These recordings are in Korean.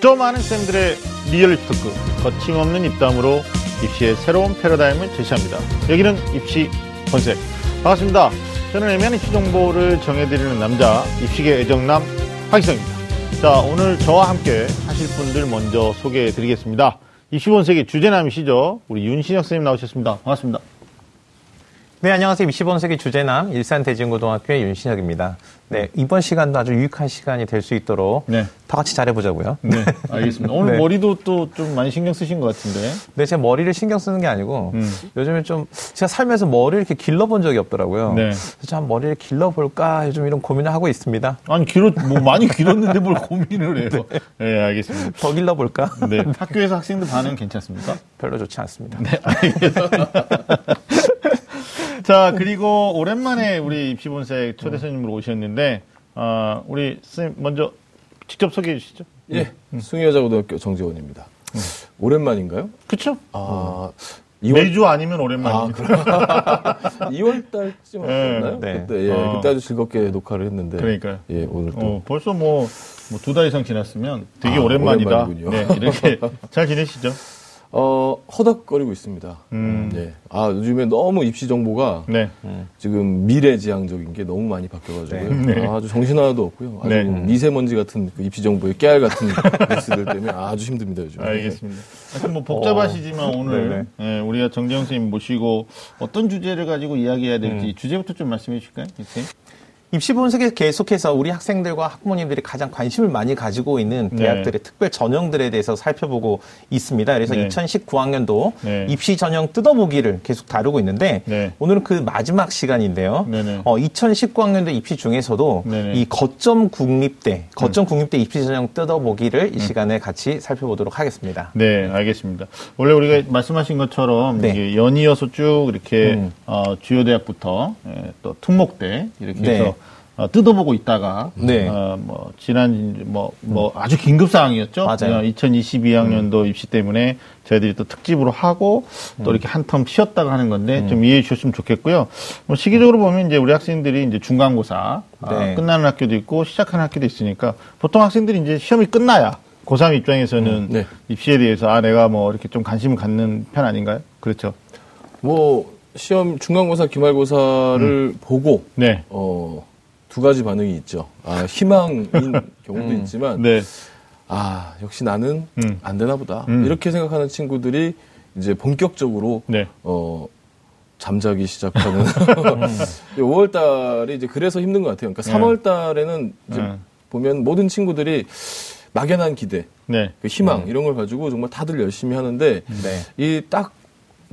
더 많은 쌤들의 리얼리티 토크, 거침없는 입담으로 입시의 새로운 패러다임을 제시합니다. 여기는 입시 본색. 반갑습니다. 저는 애매한 입시 정보를 정해드리는 남자, 입시계 애정남 하기성입니다. 자, 오늘 저와 함께 하실 분들 먼저 소개해드리겠습니다. 입시 본색의 주제남이시죠? 우리 윤신혁 선생님 나오셨습니다. 반갑습니다. 네, 안녕하세요. 입시본색의 주제남 일산대진고등학교의 윤신혁입니다. 네, 이번 시간도 아주 유익한 시간이 될 수 있도록 네. 다 같이 잘해보자고요. 네, 알겠습니다. 오늘 네. 머리도 또 좀 많이 신경 쓰신 것 같은데. 네, 제 머리를 신경 쓰는 게 아니고 음. 요즘에 좀 제가 살면서 머리를 이렇게 길러본 적이 없더라고요. 네. 그래서 참 머리를 길러볼까 요즘 이런 고민을 하고 있습니다. 아니, 길었, 뭐 많이 길었는데 뭘 고민을 해요. 네, 알겠습니다. 더 길러볼까? 네. 학교에서 학생들 반응 괜찮습니까? 별로 좋지 않습니다. 네, 자, 그리고 오랜만에 우리 입시본색 초대 손님으로 오셨는데, 아, 우리 선생님 먼저 직접 소개해 주시죠. 예, 숭의여자고등학교 정재원입니다. 오랜만인가요? 그쵸? 아, 2월, 매주 아니면 아, 오랜만입니다. 그래요? 2월 달쯤 네. 왔나요? 네. 그때, 예, 어. 그때 아주 즐겁게 녹화를 했는데. 그러니까요. 예, 오늘 또. 어, 벌써 뭐, 두 달 이상 지났으면 되게 아, 오랜만이다. 오랜만이군요. 네, 이렇게 잘 지내시죠? 어, 허덕거리고 있습니다. 음. 예. 아, 요즘에 너무 입시 정보가 네. 지금 미래지향적인 게 너무 많이 바뀌어가지고요. 네. 아주 정신 하나도 없고요. 아주 네. 미세먼지 같은 그 입시 정보의 깨알 같은 뉴스들 때문에 아주 힘듭니다, 요즘. 알겠습니다. 하여튼 뭐 복잡하시지만 오늘 예, 우리가 정재영 선생님 모시고 어떤 주제를 가지고 이야기해야 될지 주제부터 좀 말씀해 주실까요? 선생님? 입시 분석에 계속해서 우리 학생들과 학부모님들이 가장 관심을 많이 가지고 있는 네. 대학들의 특별 전형들에 대해서 살펴보고 있습니다. 그래서 네. 2019학년도 네. 입시 전형 뜯어보기를 계속 다루고 있는데 네. 오늘은 그 마지막 시간인데요. 네네. 어, 2019학년도 입시 중에서도. 이 거점 국립대, 거점 국립대 입시 전형 뜯어보기를 이 시간에 같이 살펴보도록 하겠습니다. 네, 알겠습니다. 원래 우리가 말씀하신 것처럼 네. 연이어서 쭉 이렇게 음. 어, 주요 대학부터 예, 또 특목대 이렇게 네. 해서 어, 뜯어보고 있다가 네. 어, 뭐 지난 뭐뭐 아주 긴급 사항이었죠. 맞아요. 2022학년도 입시 때문에 저희들이 또 특집으로 하고 또 이렇게 한 텀 쉬었다가 하는 건데 좀 이해해 주셨으면 좋겠고요. 뭐 시기적으로 보면 이제 우리 학생들이 이제 중간고사 아, 네. 끝나는 학교도 있고 시작하는 학교도 있으니까 보통 학생들이 이제 시험이 끝나야 고3 입장에서는 네. 입시에 대해서 아 내가 뭐 이렇게 좀 관심을 갖는 편 아닌가요? 그렇죠. 뭐, 시험, 중간고사, 기말고사를 보고, 네. 어, 두 가지 반응이 있죠. 아, 희망인 경우도 있지만, 네. 아, 역시 나는 음. 안 되나 보다. 음. 이렇게 생각하는 친구들이 이제 본격적으로, 네. 어, 잠자기 시작하는 5월 달이 이제 그래서 힘든 것 같아요. 그러니까 네. 3월 달에는 이제 네. 보면 모든 친구들이 막연한 기대, 네. 그 희망 이런 걸 가지고 정말 다들 열심히 하는데 네. 이딱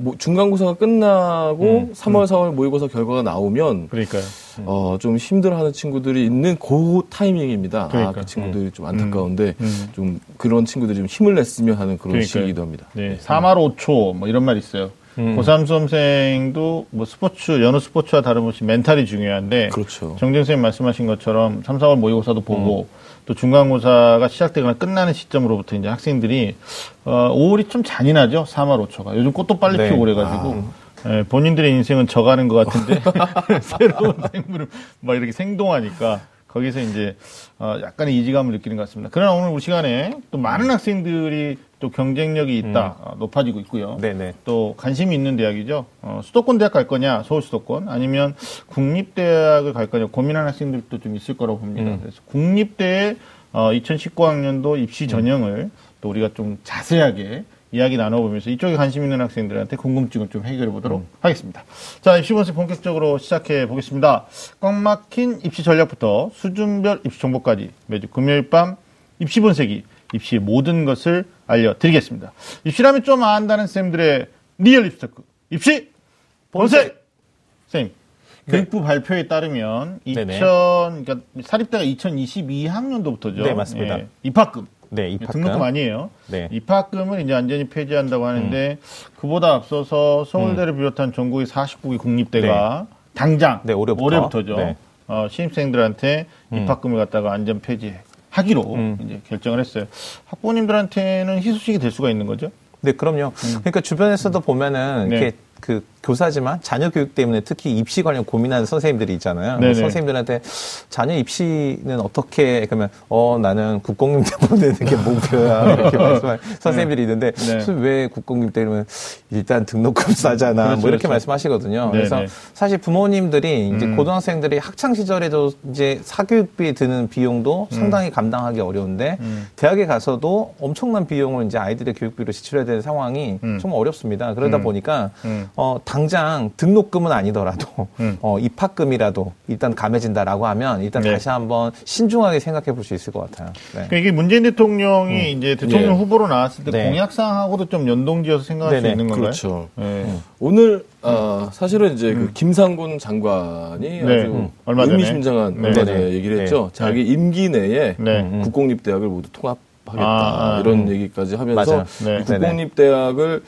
뭐 중간고사가 끝나고 음, 3월, 4월 모의고사 결과가 나오면 그러니까요. 어, 좀 힘들어하는 친구들이 있는 그 타이밍입니다. 아, 그러니까요. 그 친구들이 좀 안타까운데 음. 좀 그런 친구들이 좀 힘을 냈으면 하는 그런 그러니까요. 시기이기도 합니다. 네. 3할 5초 뭐 이런 말 있어요. 음. 고3 수험생도 뭐 스포츠, 여느 스포츠와 다름없이 멘탈이 중요한데 그렇죠. 정정 선생님 말씀하신 것처럼 3, 4월 모의고사도 보고 또 중간고사가 시작되거나 끝나는 시점으로부터 이제 학생들이 어, 5월이 좀 잔인하죠. 3월 5초가. 요즘 꽃도 빨리 네. 피고 그래가지고 예, 본인들의 인생은 져가는 것 같은데 새로운 생물을 막 이렇게 생동하니까 거기서 이제 어, 약간의 이지감을 느끼는 것 같습니다. 그러나 오늘 우리 시간에 또 많은 학생들이 또 경쟁력이 있다 어, 높아지고 있고요. 네네. 또 관심이 있는 대학이죠. 어, 수도권 대학 갈 거냐, 서울 수도권, 아니면 국립 대학을 갈 거냐 고민하는 학생들도 좀 있을 거라고 봅니다. 음. 그래서 국립대의 어, 2019학년도 입시 음. 전형을 또 우리가 좀 자세하게 이야기 나눠보면서 이쪽에 관심 있는 학생들한테 궁금증을 좀 해결해 보도록 음. 하겠습니다. 자, 입시 본색 본격적으로 시작해 보겠습니다. 꽉 막힌 입시 전략부터 수준별 입시 정보까지 매주 금요일 밤 입시 본색이 입시의 모든 것을 알려드리겠습니다. 입시라면 좀 안다는 쌤들의 real 입시 토크. 입시 본색! 쌤, 교육부 발표에 따르면 2000, 네네. 그러니까 사립대가 2022학년도부터죠. 네, 맞습니다. 입학금. 네, 입학금. 등록금 아니에요. 네. 입학금을 이제 완전히 폐지한다고 하는데 그보다 앞서서 서울대를 비롯한 전국의 49개 국립대가 당장 네, 올해부터. 죠 네. 어, 신입생들한테 입학금을 갖다가 완전 폐지하기로 음. 이제 결정을 했어요. 학부모님들한테는 희소식이 될 수가 있는 거죠. 네, 그럼요. 그러니까 주변에서도 보면은 네. 이렇게 그 교사지만 자녀 교육 때문에 특히 입시 관련 고민하는 선생님들이 있잖아요. 네네. 선생님들한테 자녀 입시는 어떻게 그러면 어 나는 국공립대 보내는 게 목표야 이렇게 말씀할 선생님들이 있는데 네. 왜 국공립대 이러면 일단 등록금 싸잖아 그렇죠, 뭐 이렇게 그렇죠. 말씀하시거든요. 네네. 그래서 사실 부모님들이 이제 음. 고등학생들이 학창 시절에도 이제 사교육비에 드는 비용도 상당히 감당하기 어려운데 음. 대학에 가서도 엄청난 비용을 이제 아이들의 교육비로 지출해야 되는 상황이 음. 좀 어렵습니다. 그러다 음. 보니까 음. 어 당장 등록금은 아니더라도 음. 어 입학금이라도 일단 감해진다라고 하면 일단 네. 다시 한번 신중하게 생각해 볼 수 있을 것 같아요. 네. 그러니까 이게 문재인 대통령이 이제 대통령 예. 후보로 나왔을 때 네. 공약사항하고도 좀 연동지어서 생각할 수 네네. 있는 건가요? 그렇죠. 네. 오늘 아, 사실은 이제 그 김상곤 장관이 네. 아주 음. 얼마 전에. 의미심장한 네. 얼마 네. 전에 얘기를 네. 했죠. 자기 임기 내에 네. 국공립 대학을 모두 통합하겠다 아, 아, 이런 음. 얘기까지 하면서 맞아요. 네. 이 국공립 대학을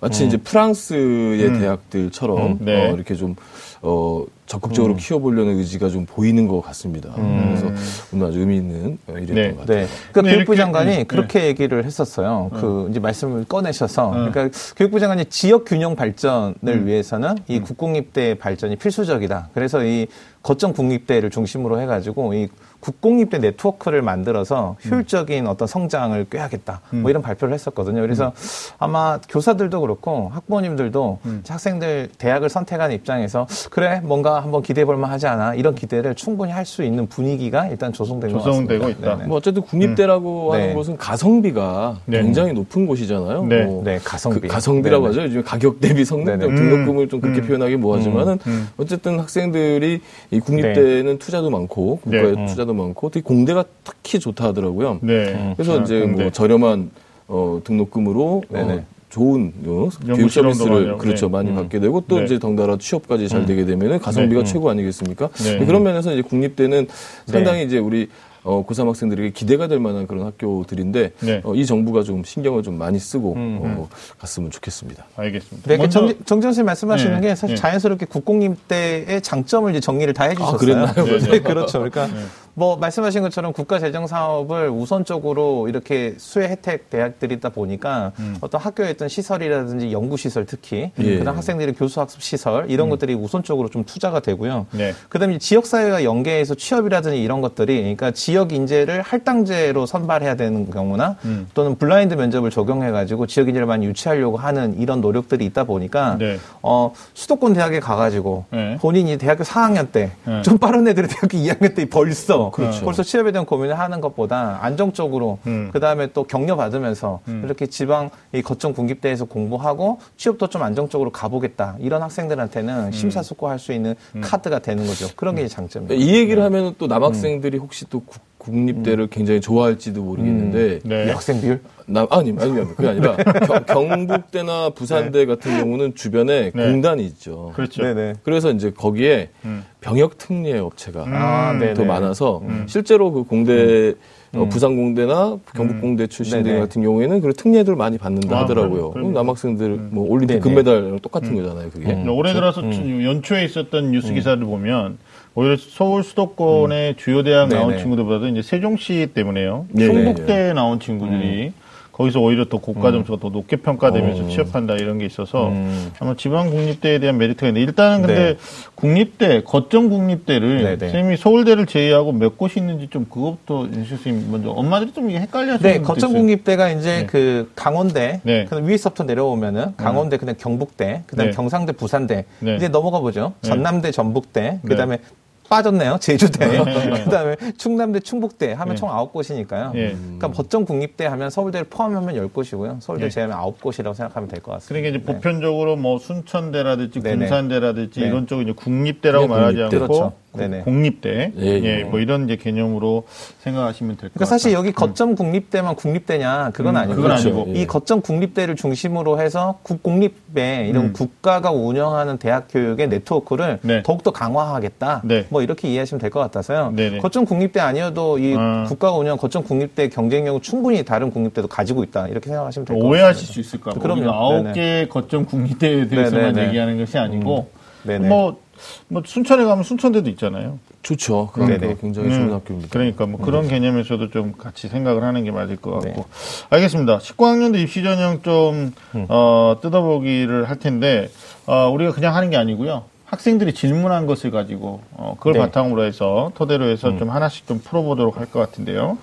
마치 이제 프랑스의 음. 대학들처럼 음. 네. 어, 이렇게 좀 어, 적극적으로 키워보려는 의지가 좀 보이는 것 같습니다. 그래서 오늘 아주 의미 있는 어, 일이었던 네. 것 같아요. 네. 그러니까 근데 교육부 장관이 네. 그렇게 얘기를 했었어요. 그 이제 말씀을 꺼내셔서 네. 그러니까 교육부 장관이 지역 균형 발전을 음. 위해서는 이 국공립대 발전이 필수적이다. 그래서 이 거점 국립대를 중심으로 해가지고 이 국공립대 네트워크를 만들어서 음. 효율적인 어떤 성장을 꾀하겠다. 뭐 이런 발표를 했었거든요. 그래서 음. 아마 교사들도 그렇고 학부모님들도 음. 학생들 대학을 선택하는 입장에서 그래 뭔가 한번 기대해 볼 만 하지 않아 이런 기대를 충분히 할 수 있는 분위기가 일단 조성된 것 같습니다. 조성되고 있다. 네네. 뭐 어쨌든 국립대라고 음. 하는 네. 곳은 가성비가 네. 굉장히 높은 곳이잖아요. 네. 뭐 네, 가성비. 그 가성비라고 네네. 하죠. 요즘 가격 대비 성능 네네. 등록금을 좀 그렇게 음. 표현하기 뭐하지만은 음. 어쨌든 학생들이 이 국립대는 투자도 많고 국가의 네. 투자도 많고 특히 공대가 특히 좋다 하더라고요. 네. 그래서 아, 이제 공대. 뭐 저렴한 어, 등록금으로. 어, 좋은 어, 교육 서비스를 많이 그렇죠 네. 많이 받게 되고 또 네. 이제 덩달아 취업까지 잘 되게 되면은 가성비가 네. 최고 아니겠습니까? 네. 그런 면에서 이제 국립대는 네. 상당히 이제 우리 어, 고3 학생들에게 기대가 될 만한 그런 학교들인데 네. 어, 이 정부가 좀 신경을 좀 많이 쓰고 음, 어, 갔으면 좋겠습니다. 알겠습니다. 네, 먼저- 정, 정전 씨 말씀하시는 네, 게 사실 네. 자연스럽게 국공립대의 장점을 이제 정리를 다 해주셨어요. 아, 그랬나요? 네, 네. 네, 그렇죠. 그러니까 뭐 말씀하신 것처럼 국가 재정 사업을 우선적으로 이렇게 수혜 혜택 대학들이다 보니까 음. 어떤 학교에 있던 시설이라든지 연구 시설 특히 예. 그다음 학생들의 교수 학습 시설 이런 것들이 우선적으로 좀 투자가 되고요. 음. 네. 그다음에 지역 사회와 연계해서 취업이라든지 이런 것들이 그러니까 지역 인재를 할당제로 선발해야 되는 경우나 음. 또는 블라인드 면접을 적용해 가지고 지역 인재를 많이 유치하려고 하는 이런 노력들이 있다 보니까 네. 어 수도권 대학에 가 가지고 네. 본인이 대학교 4학년 때 네. 좀 빠른 애들이 대학교 2학년 때 벌써 그렇죠. 벌써 취업에 대한 고민을 하는 것보다 안정적으로 음. 그다음에 또 격려 받으면서 이렇게 지방 이 거점 군립대에서 공부하고 취업도 좀 안정적으로 가보겠다 이런 학생들한테는 음. 심사숙고할 수 있는 카드가 되는 거죠. 그런 게 이제 장점이에요. 이 얘기를 하면 또 남학생들이 혹시 또 국- 국립대를 굉장히 좋아할지도 모르겠는데 네. 이 학생 비율 남, 아니, 아니, 아니, 그게 아니라 경, 북대나 부산대 같은 경우는 주변에 네. 공단이 있죠. 그렇죠. 네네. 그래서 이제 거기에 음. 병역 특례 업체가 아. 더 많아서 실제로 그 공대 음. 어, 부산공대나 경북공대 출신들 네네. 같은 경우에는 그 특례들 많이 받는다 아, 하더라고요. 그럼- 남학생들 뭐 올림픽 네네. 금메달이랑 똑같은 거잖아요, 그게. 음. 올해 들어서 연초에 있었던 뉴스 기사를 보면 오히려 서울 수도권의 주요 대학 나온 네네. 친구들보다도 이제 세종시 때문에요. 네, 충북대에 나온 친구들이 거기서 오히려 더 고가 점수가 더 높게 평가되면서 어. 취업한다 이런 게 있어서 음. 아마 지방 국립대에 대한 메리트가 있는데 일단은 근데 네. 국립대 거점 국립대를 네네. 선생님이 서울대를 제외하고 몇 곳이 있는지 좀 그것부터 선생님 먼저 엄마들이 좀 이게 헷갈려하시는 네, 거점. 국립대가 이제 네. 그 강원대, 네. 그 위에서부터 내려오면은 강원대, 그다음 경북대, 그다음 네. 경상대, 부산대, 네. 이제 넘어가 보죠. 네. 전남대, 전북대, 그다음에 빠졌네요. 제주대, 네. 그다음에 충남대, 충북대 하면 네. 총 아홉 곳이니까요. 예. 그러니까 거점 국립대 하면 서울대를 포함하면 열 곳이고요. 서울대 네. 제외하면 아홉 곳이라고 생각하면 될 것 같습니다. 그러니까 이제 네. 보편적으로 뭐 순천대라든지. 군산대라든지 네. 이런 쪽은 이제 국립대라고 말하지. 않고 그렇죠. 고- 네네. 공립대, 예, 예, 예. 뭐 이런 이제 개념으로 생각하시면 될것 그러니까 같아요. 사실 여기 거점 국립대만 국립대냐 그건 음, 아니고 그건 아니고. 이 예. 거점 국립대를 중심으로 해서 국공립대 이런 음. 국가가 운영하는 대학 교육의 네트워크를 네. 더욱더 강화하겠다. 네. 뭐 이렇게 이해하시면 될 것 같아서요. 네네. 거점 국립대 아니어도 이 아. 국가가 운영 거점 국립대 경쟁력을 충분히 다른 국립대도 가지고 있다 이렇게 생각하시면 될 것 같습니다. 오해하실 수 있을까 봐. 그럼요. 우리가 아홉 네네. 개 거점 국립대에 대해서만 네네네. 얘기하는 것이 아니고 네네. 뭐, 뭐 순천에 가면 순천대도 있잖아요. 좋죠. 그 네네. 굉장히 음, 좋은 학교입니다. 그러니까 뭐 그런 개념에서도 좀 같이 생각을 하는 게 맞을 것 같고. 네. 알겠습니다. 19학년도 입시 전형 좀 어, 뜯어보기를 할 텐데 어, 우리가 그냥 하는 게 아니고요. 학생들이 질문한 것을 가지고 어, 그걸 네. 바탕으로 해서 토대로 해서 좀 하나씩 좀 풀어보도록 할 것 같은데요.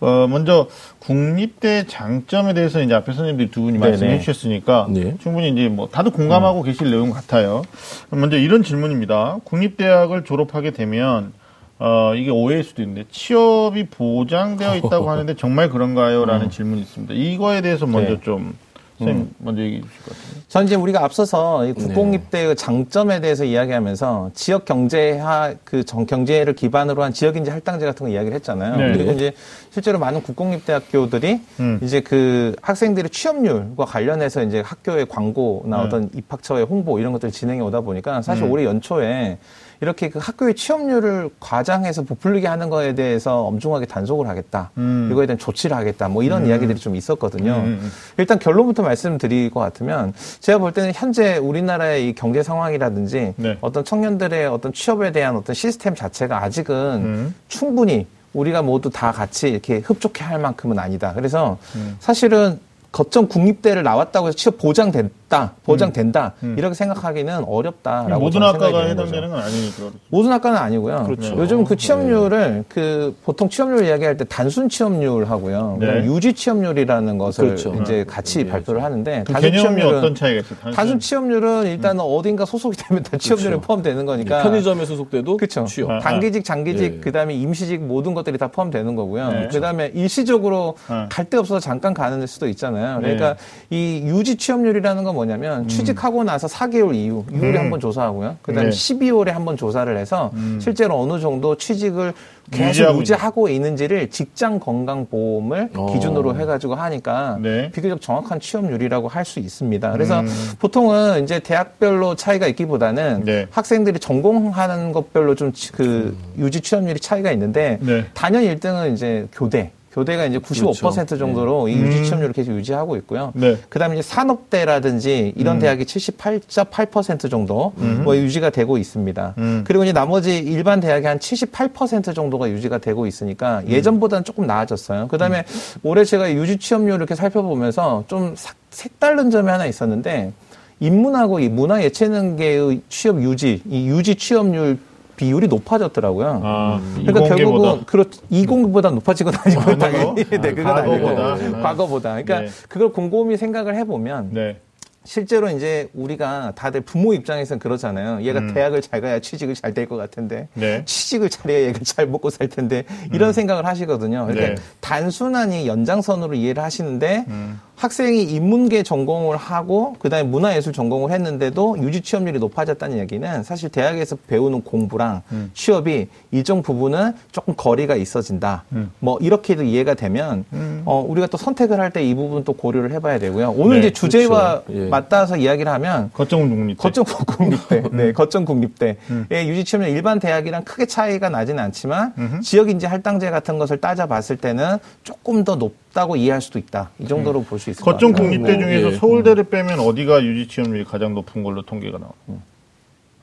어, 먼저 국립대 장점에 대해서 이제 앞에 선생님들이 두 분이 네네. 말씀해 주셨으니까 네. 충분히 이제 뭐 다들 공감하고 계실 내용 같아요. 먼저 이런 질문입니다. 국립대학을 졸업하게 되면 어, 이게 오해일 수도 있는데 취업이 보장되어 있다고 하는데 정말 그런가요? 라는 질문이 있습니다. 이거에 대해서 먼저 네. 좀 선생님 먼저 얘기해 주실 것 같아요. 전 이제 우리가 앞서서 네. 이 국공립대의 장점에 대해서 이야기하면서 지역 경제화 그 정- 경제를 기반으로 한 지역 인재 할당제 같은 거 이야기를 했잖아요. 네. 그리고 이제 실제로 많은 국공립대학교들이 음. 이제 그 학생들의 취업률과 관련해서 이제 학교의 광고나 네. 어떤 입학처의 홍보 이런 것들을 진행해 오다 보니까 사실 음. 올해 연초에 이렇게 그 학교의 취업률을 과장해서 부풀리게 하는 거에 대해서 엄중하게 단속을 하겠다. 음. 이거에 대한 조치를 하겠다. 뭐 이런 이야기들이 좀 있었거든요. 음, 음. 일단 결론부터 말씀드릴 것 같으면 제가 볼 때는 현재 우리나라의 이 경제 상황이라든지 네. 어떤 청년들의 어떤 취업에 대한 어떤 시스템 자체가 아직은 음. 충분히 우리가 모두 다 같이 이렇게 흡족해 할 만큼은 아니다. 그래서 음. 사실은 거점 국립대를 나왔다고 해서 취업 보장됐다, 보장된다 음. 이렇게 생각하기는 어렵다라고 모든 학과가. 해당되는 건 아니니까. 모든 학과는 아니고요. 그렇죠. 요즘 그 취업률을 그 보통 취업률 이야기할 때 단순 취업률 하고요. 네. 그다음에 유지 취업률이라는 것을 그렇죠. 이제 같이 발표를 하는데 그 단순 개념이 취업률은 어떤 차이가 있어요? 단순 취업률은 일단 은 어딘가 소속이 되면 다 취업률에 그렇죠. 포함되는 거니까 편의점에 소속돼도 그렇죠. 취업. 아, 단기직, 장기직, 예. 그다음에 임시직 모든 것들이 다 포함되는 거고요. 네. 그다음에 일시적으로 아. 갈데 없어서 잠깐 가는 수도 있잖아요. 네. 그러니까 이 유지 취업률이라는 건 뭐냐면 취직하고 나서 4개월 이후 6월에 음. 한번 조사하고요. 그다음에 네. 12월에 한 번 조사를 해서 음. 실제로 어느 정도 취직을 계속 유지하고 있는지를 직장 건강 보험을 어. 기준으로 해가지고 하니까 네. 비교적 정확한 취업률이라고 할 수 있습니다. 그래서 음. 보통은 이제 대학별로 차이가 있기보다는 네. 학생들이 전공하는 것별로 좀그 유지 취업률이 차이가 있는데 네. 단연 1등은 이제 교대. 교대가 이제 95% 그렇죠. 정도로 이 음. 유지 취업률을 계속 유지하고 있고요. 네. 그다음에 이제 산업대라든지 이런 음. 대학이 78.8% 정도 뭐 유지가 되고 있습니다. 음. 그리고 이제 나머지 일반 대학이 한 78% 정도가 유지가 되고 있으니까 예전보다는 조금 나아졌어요. 그다음에 올해 제가 유지 취업률 이렇게 살펴보면서 좀 사- 색다른 점이 하나 있었는데 인문하고 이 문화 예체능계의 취업 유지, 이 유지 취업률 비율이 높아졌더라고요. 아, 그러니까. 결국은 그렇 이공보다 아니고 아니고? 당연히 네 그건 과거보다. 아니고 네. 과거보다 그러니까 네. 그걸 곰곰이 생각을 해보면 네. 실제로 이제 우리가 다들 부모 입장에서는 그렇잖아요. 얘가 음. 대학을 잘 가야 취직을 잘 될 것 같은데 네. 취직을 잘해야 얘가 잘 먹고 살 텐데 이런 생각을 하시거든요. 그러니까 네. 단순한 이 연장선으로 이해를 하시는데 음. 학생이 인문계 전공을 하고 그다음에 문화예술 전공을 했는데도 유지 취업률이 높아졌다는 얘기는 사실 대학에서 배우는 공부랑 음. 취업이 일정 부분은 조금 거리가 있어진다. 음. 뭐 이렇게도 이해가 되면 음. 어, 우리가 또 선택을 할 때 이 부분 또 고려를 해봐야 되고요. 오늘 네, 이제 주제와 그렇죠. 예. 맞닿아서 이야기를 하면 거점 국립대. 거점 국립대, 네, 거점 국립대의 음. 유지 취업률 일반 대학이랑 크게 차이가 나지는 않지만. 지역 인재 할당제 같은 것을 따져봤을 때는 조금 더 높 다고 이해할 수도 있다. 이 정도로 볼수 있을 것 거점 같아요. 국립대 뭐, 중에서 예. 서울대를 빼면 어디가 유지 취업률이 가장 높은 걸로 통계가 나와?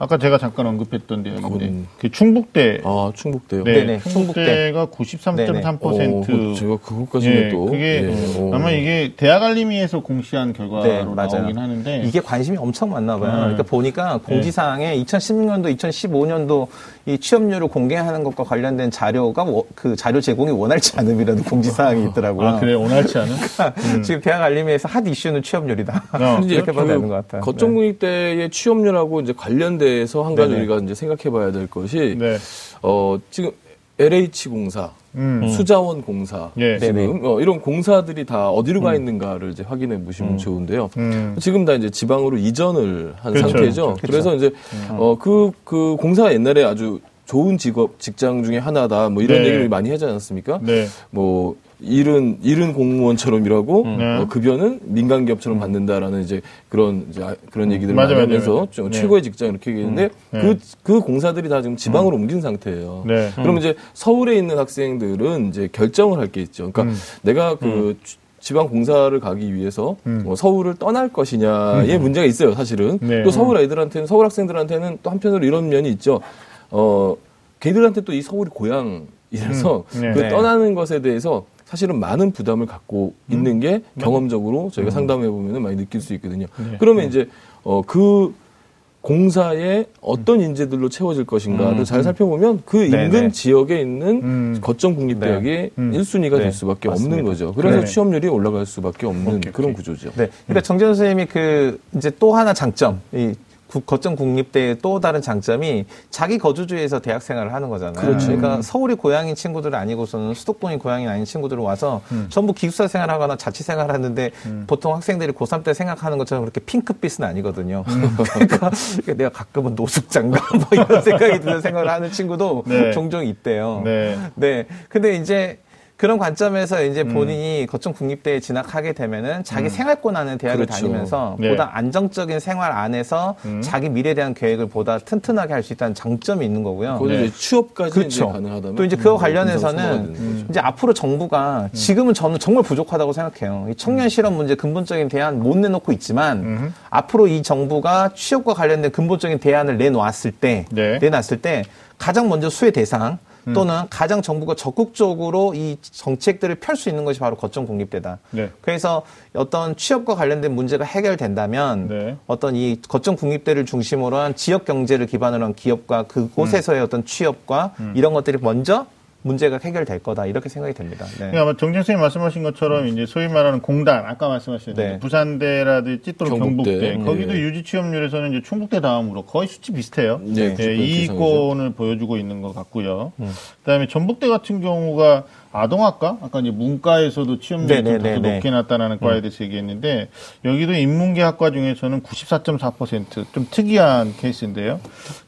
아까 제가 잠깐 언급했던 대학인데 그건- 그 충북대. 아, 충북대요. 네, 네네, 충북대가 93.3%. 어, 그 제가 그것까지는 예, 또 그게 예, 어. 아마 이게 대학 알림이에서 공시한 결과로 네, 맞아요. 나오긴 하는데 이게 관심이 엄청 많나 봐요. 네. 그러니까 보니까 공지사항에 2016년도, 2015년도 이 취업률을 공개하는 것과 관련된 자료가 워- 그 자료 제공이 원활치 않음이라는 공지사항이 있더라고요. 아 그래 원활치 않은? 지금 대학 알림에서 핫 이슈는 취업률이다. 어, 이렇게 그 되는 것 같아요. 거점 국립대의 취업률하고 이제 관련돼서 한 가지 네네. 우리가 이제 생각해 봐야 될 것이 네. 어 지금 LH 공사, 음. 수자원 공사, 예. 지금 어, 이런 공사들이 다 어디로 가 있는가를 이제 확인해 보시면 좋은데요. 음. 지금 다 이제 지방으로 이전을 한 그렇죠. 상태죠. 그렇죠. 그래서 이제 어그그 공사가 옛날에 아주 좋은 직업 직장 중에 하나다 뭐 이런 네. 얘기를 많이 하지 않았습니까? 네. 뭐 일은 일은 공무원처럼 일하고 네. 어, 급여는 민간 기업처럼 받는다라는 이제 그런 이제 아- 그런 얘기들을 맞아요, 많이 하면서. 좀 네. 최고의 직장 이렇게 얘기했는데 네. 그 그 공사들이 다 지금 지방으로 옮긴 상태예요. 네. 그러면 이제 서울에 있는 학생들은 이제 결정을 할 게 있죠. 그러니까 음. 내가 그 지방 공사를 가기 위해서 뭐 서울을 떠날 것이냐의 문제가 있어요, 사실은. 네. 또 서울 애들한테는 서울 학생들한테는 또 한편으로 이런 면이 있죠. 어, 걔들한테 또 이 서울이 고향이라서 음. 네. 그 네. 떠나는 것에 대해서 사실은 많은 부담을 갖고 있는 게 경험적으로 저희가 상담해 보면 많이 느낄 수 있거든요. 네. 그러면 이제 어, 그 공사에 어떤 인재들로 채워질 것인가를 잘 살펴보면 그 네, 인근 네. 지역에 있는 음. 거점 국립대학이 네. 음. 1순위가 네, 될 수밖에 없는 맞습니다. 거죠. 그래서 네. 취업률이 올라갈 수밖에 없는 오케이, 그런 오케이. 구조죠. 네. 그러니까 정재현 선생님이 그 이제 또 하나 장점, 이 국- 거점 국립대의 또 다른 장점이 자기 거주지에서 대학 생활을 하는 거잖아요. 그렇죠. 러니까 서울이 고향인 친구들 아니고서는 수도권이 고향이 아닌 친구들은 와서 음. 전부 기숙사 생활하거나 자취 생활하는데 보통 학생들이 고3 때 생각하는 것처럼 그렇게 핑크빛은 아니거든요. 음. 그러니까 내가 가끔은 노숙장가 뭐 이런 생각이 드는 생각을 하는 친구도 네. 종종 있대요. 네. 네. 근데 이제 그런 관점에서 이제 음. 본인이 거점 국립대에 진학하게 되면은 자기 생활권 안에 대학을 그렇죠. 다니면서 네. 보다 안정적인 생활 안에서 음. 자기 미래에 대한 계획을 보다 튼튼하게 할 수 있다는 장점이 있는 거고요. 네. 이제 취업까지 이제 그렇죠. 가능하다면 또 이제 그거 음, 관련해서는 거죠. 이제 앞으로 정부가 지금은 저는 정말 부족하다고 생각해요. 이 청년 실업 문제 근본적인 대안 못 내놓고 있지만 음. 앞으로 이 정부가 취업과 관련된 근본적인 대안을 내놓았을 때 네. 내놨을 때 가장 먼저 수혜 대상 또는 가장 정부가 적극적으로 이 정책들을 펼 수 있는 것이 바로 거점 국립대다. 네. 그래서 어떤 취업과 관련된 문제가 해결된다면 네. 어떤 이 거점 국립대를 중심으로 한 지역 경제를 기반으로 한 기업과 그곳에서의 어떤 취업과 이런 것들이 먼저 문제가 해결될 거다 이렇게 생각이 됩니다. 네. 그러니까 아마 정진 선생님 말씀하신 것처럼 이제 소위 말하는 공단 아까 말씀하신 네. 부산대라든지 또는 경북대. 경북대, 음, 거기도 예. 유지 취업률에서는 이제 충북대 다음으로 거의 수치 비슷해요. 네, 예, 무조건 이권을 보여주고 있는 것 같고요. 음. 그다음에 전북대 같은 경우가 아동학과 아까 이제 문과에서도 취업률이 좀 네네네네. 다소 높게 나타나는 과에 대해서 얘기했는데 여기도 인문계학과 중에서는 94.4%좀 특이한 케이스인데요.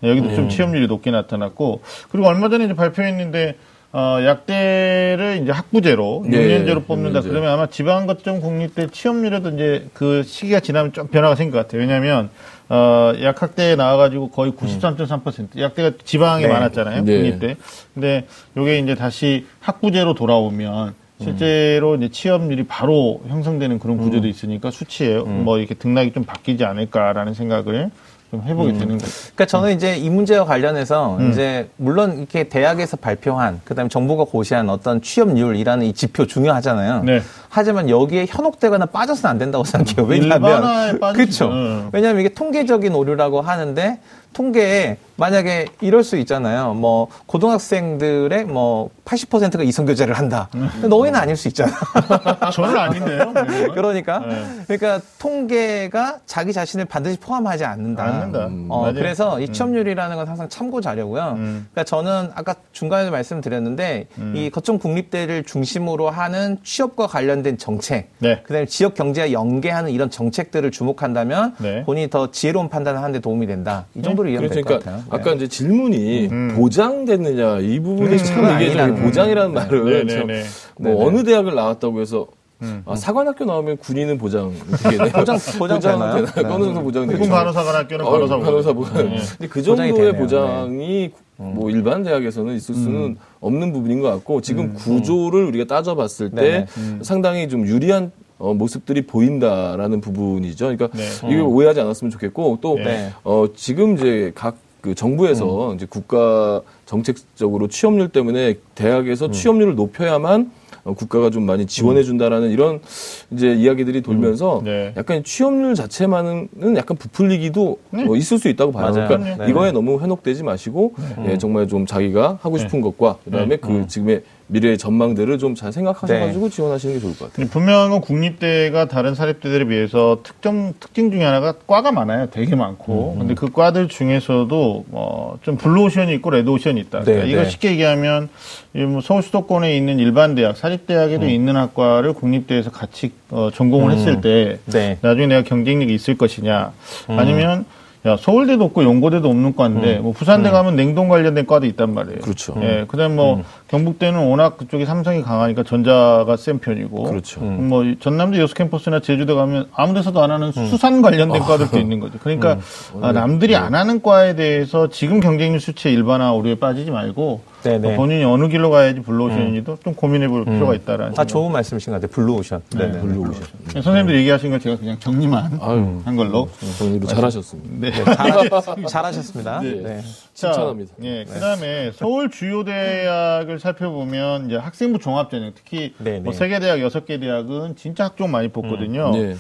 여기도 좀 취업률이 높게 나타났고 그리고 얼마 전에 이제 발표했는데 어, 약대를 이제 학부제로 네, 6년제로 뽑는다. 육년제. 그러면 아마 지방거점 국립대 취업률에도 이제 그 시기가 지나면 좀 변화가 생길 것 같아요. 왜냐하면 어, 약학대에 나와가지고 거의 93.3% 약대가 지방에 네. 많았잖아요. 네. 국립대. 근데 요게 이제 다시 학부제로 돌아오면 실제로 이제 취업률이 바로 형성되는 그런 구조도 있으니까 수치에 뭐 이렇게 등락이 좀 바뀌지 않을까라는 생각을 좀 해보게 되는 거죠. 그러니까 저는 이제 이 문제와 관련해서 음. 이제 물론 이렇게 대학에서 발표한 그다음에 정부가 고시한 어떤 취업률이라는 이 지표 중요하잖아요. 네. 하지만 여기에 현혹되거나 빠져서는 안 된다고 생각해요. 왜냐하면. 그렇죠. 음. 왜냐하면 이게 통계적인 오류라고 하는데 통계에 만약에 이럴 수 있잖아요. 뭐 고등학생들의 뭐 80%가 이성 교제를 한다. 음. 근데 너희는 아닐 수 있잖아. 저는 아닌데요. 그러니까 네. 그러니까 통계가 자기 자신을 반드시 포함하지 않는다. 않는다. 어, 맞아요. 그래서 이 취업률이라는 건 항상 참고 자료고요. 음. 그러니까 저는 아까 중간에도 말씀드렸는데 이 거점 국립대를 중심으로 하는 취업과 관련된 정책, 네. 그다음에 지역 경제와 연계하는 이런 정책들을 주목한다면 네. 본인이 더 지혜로운 판단을 하는데 도움이 된다. 이 정도 로 이해하면 될것 그러니까 같아요. 아까 네. 이제 질문이 음. 보장됐느냐 이 부분이 참 그건 이게 좀. 보장이라는 말을 네, 네, 참 네. 뭐. 어느 대학을 나왔다고 해서 음. 아, 사관학교 나오면 군인은 보장 되겠네요. 보장- 보장 되나요? 되나요? 네. 어느 정도 보장 되겠죠. 간호사관학교는 어, 간호사 간호사 보장. 보장. 네. 근데 그 정도의. 보장이 뭐 일반 대학에서는 있을 수는 없는 부분인 것 같고 지금 음. 구조를 우리가 따져봤을 때 네네. 상당히 좀 유리한 어, 모습들이 보인다라는 부분이죠. 그러니까 네. 이거 오해하지 않았으면 좋겠고 또 네. 어, 지금 이제 각 그 정부에서 이제 국가 정책적으로 취업률 때문에 대학에서 취업률을 높여야만 어, 국가가 좀 많이 지원해 준다라는 이런 이제 이야기들이 돌면서 네. 약간 취업률 자체만은 약간 부풀리기도 어, 있을 수 있다고 봐요. 맞아요. 그러니까 네네. 이거에 너무 현혹되지 마시고 예, 정말 좀 자기가 하고 싶은 것과 그다음에 그 지금의 미래의 전망들을 좀 잘 생각하셔가지고 지원하시는 게 좋을 것 같아요. 근데 분명한 국립대가 다른 사립대들에 비해서 특정 특징 중에 하나가 과가 많아요. 되게 많고. 근데 그 과들 중에서도 뭐좀 블루오션이 있고 레드오션이 있다. 그러니까 네, 이거 네. 쉽게 얘기하면 이뭐 서울 수도권에 있는 일반 대학, 사립대학에도 있는 학과를 국립대에서 같이 어, 전공을 했을 때 네. 나중에 내가 경쟁력이 있을 것이냐 아니면 야 서울대도 없고 연고대도 없는 과인데 뭐 부산대 가면 냉동 관련된 과도 있단 말이에요. 그렇죠. 예, 그다음 뭐 경북대는 워낙 그쪽이 삼성이 강하니까 전자가 센 편이고, 그렇죠. 뭐 전남대 여수 캠퍼스나 제주도 가면 아무데서도 안 하는 수산 관련된 과들도 있는 거죠. 그러니까 아, 남들이 안 하는 과에 대해서 지금 경쟁률 수치의 일반화 오류에 빠지지 말고 네네. 본인이 어느 길로 가야지 블루오션인지도 좀 고민해 볼 필요가 있다라는 아, 생각. 좋은 말씀이신 것 같아요. 블루오션. 네. 블루오션. 선생님들 얘기하신 걸 제가 그냥 정리만 아유, 한 걸로. 정리로 잘하셨습니다. 네. 잘하, 잘하셨습니다. 네. 네. 자, 칭찬합니다. 예, 그 다음에 서울 주요 대학을 살펴보면 이제 학생부 종합 전형 특히 네, 뭐 네. 세계 대학 여섯 개 대학은 진짜 학종 많이 뽑거든요. 네.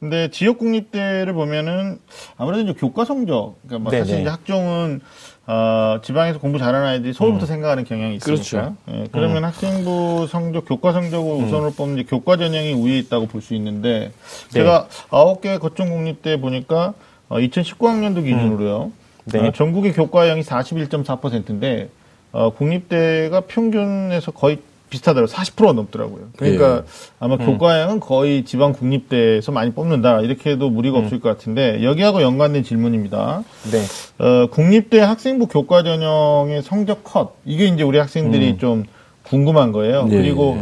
근데 지역 국립대를 보면은 아무래도 이제 교과 성적, 그러니까 뭐 네, 사실 네. 이제 학종은 어, 지방에서 공부 잘하는 아이들이 서울부터 생각하는 경향이 있으니까. 그렇죠. 예, 그러면 학생부 성적, 교과 성적을 우선으로 뽑는 이제 교과 전형이 우위에 있다고 볼 수 있는데 제가 아홉 개 거점 국립대 보니까 어, 2019학년도 기준으로요. 네. 어, 전국의 교과형이 41.4%인데 어, 국립대가 평균에서 거의 비슷하더라고요. 40%가 넘더라고요. 그러니까 예. 아마 교과형은 거의 지방 국립대에서 많이 뽑는다. 이렇게 해도 무리가 없을 것 같은데 여기하고 연관된 질문입니다. 네. 어, 국립대 학생부 교과 전형의 성적 컷 이게 이제 우리 학생들이 좀 궁금한 거예요. 네. 그리고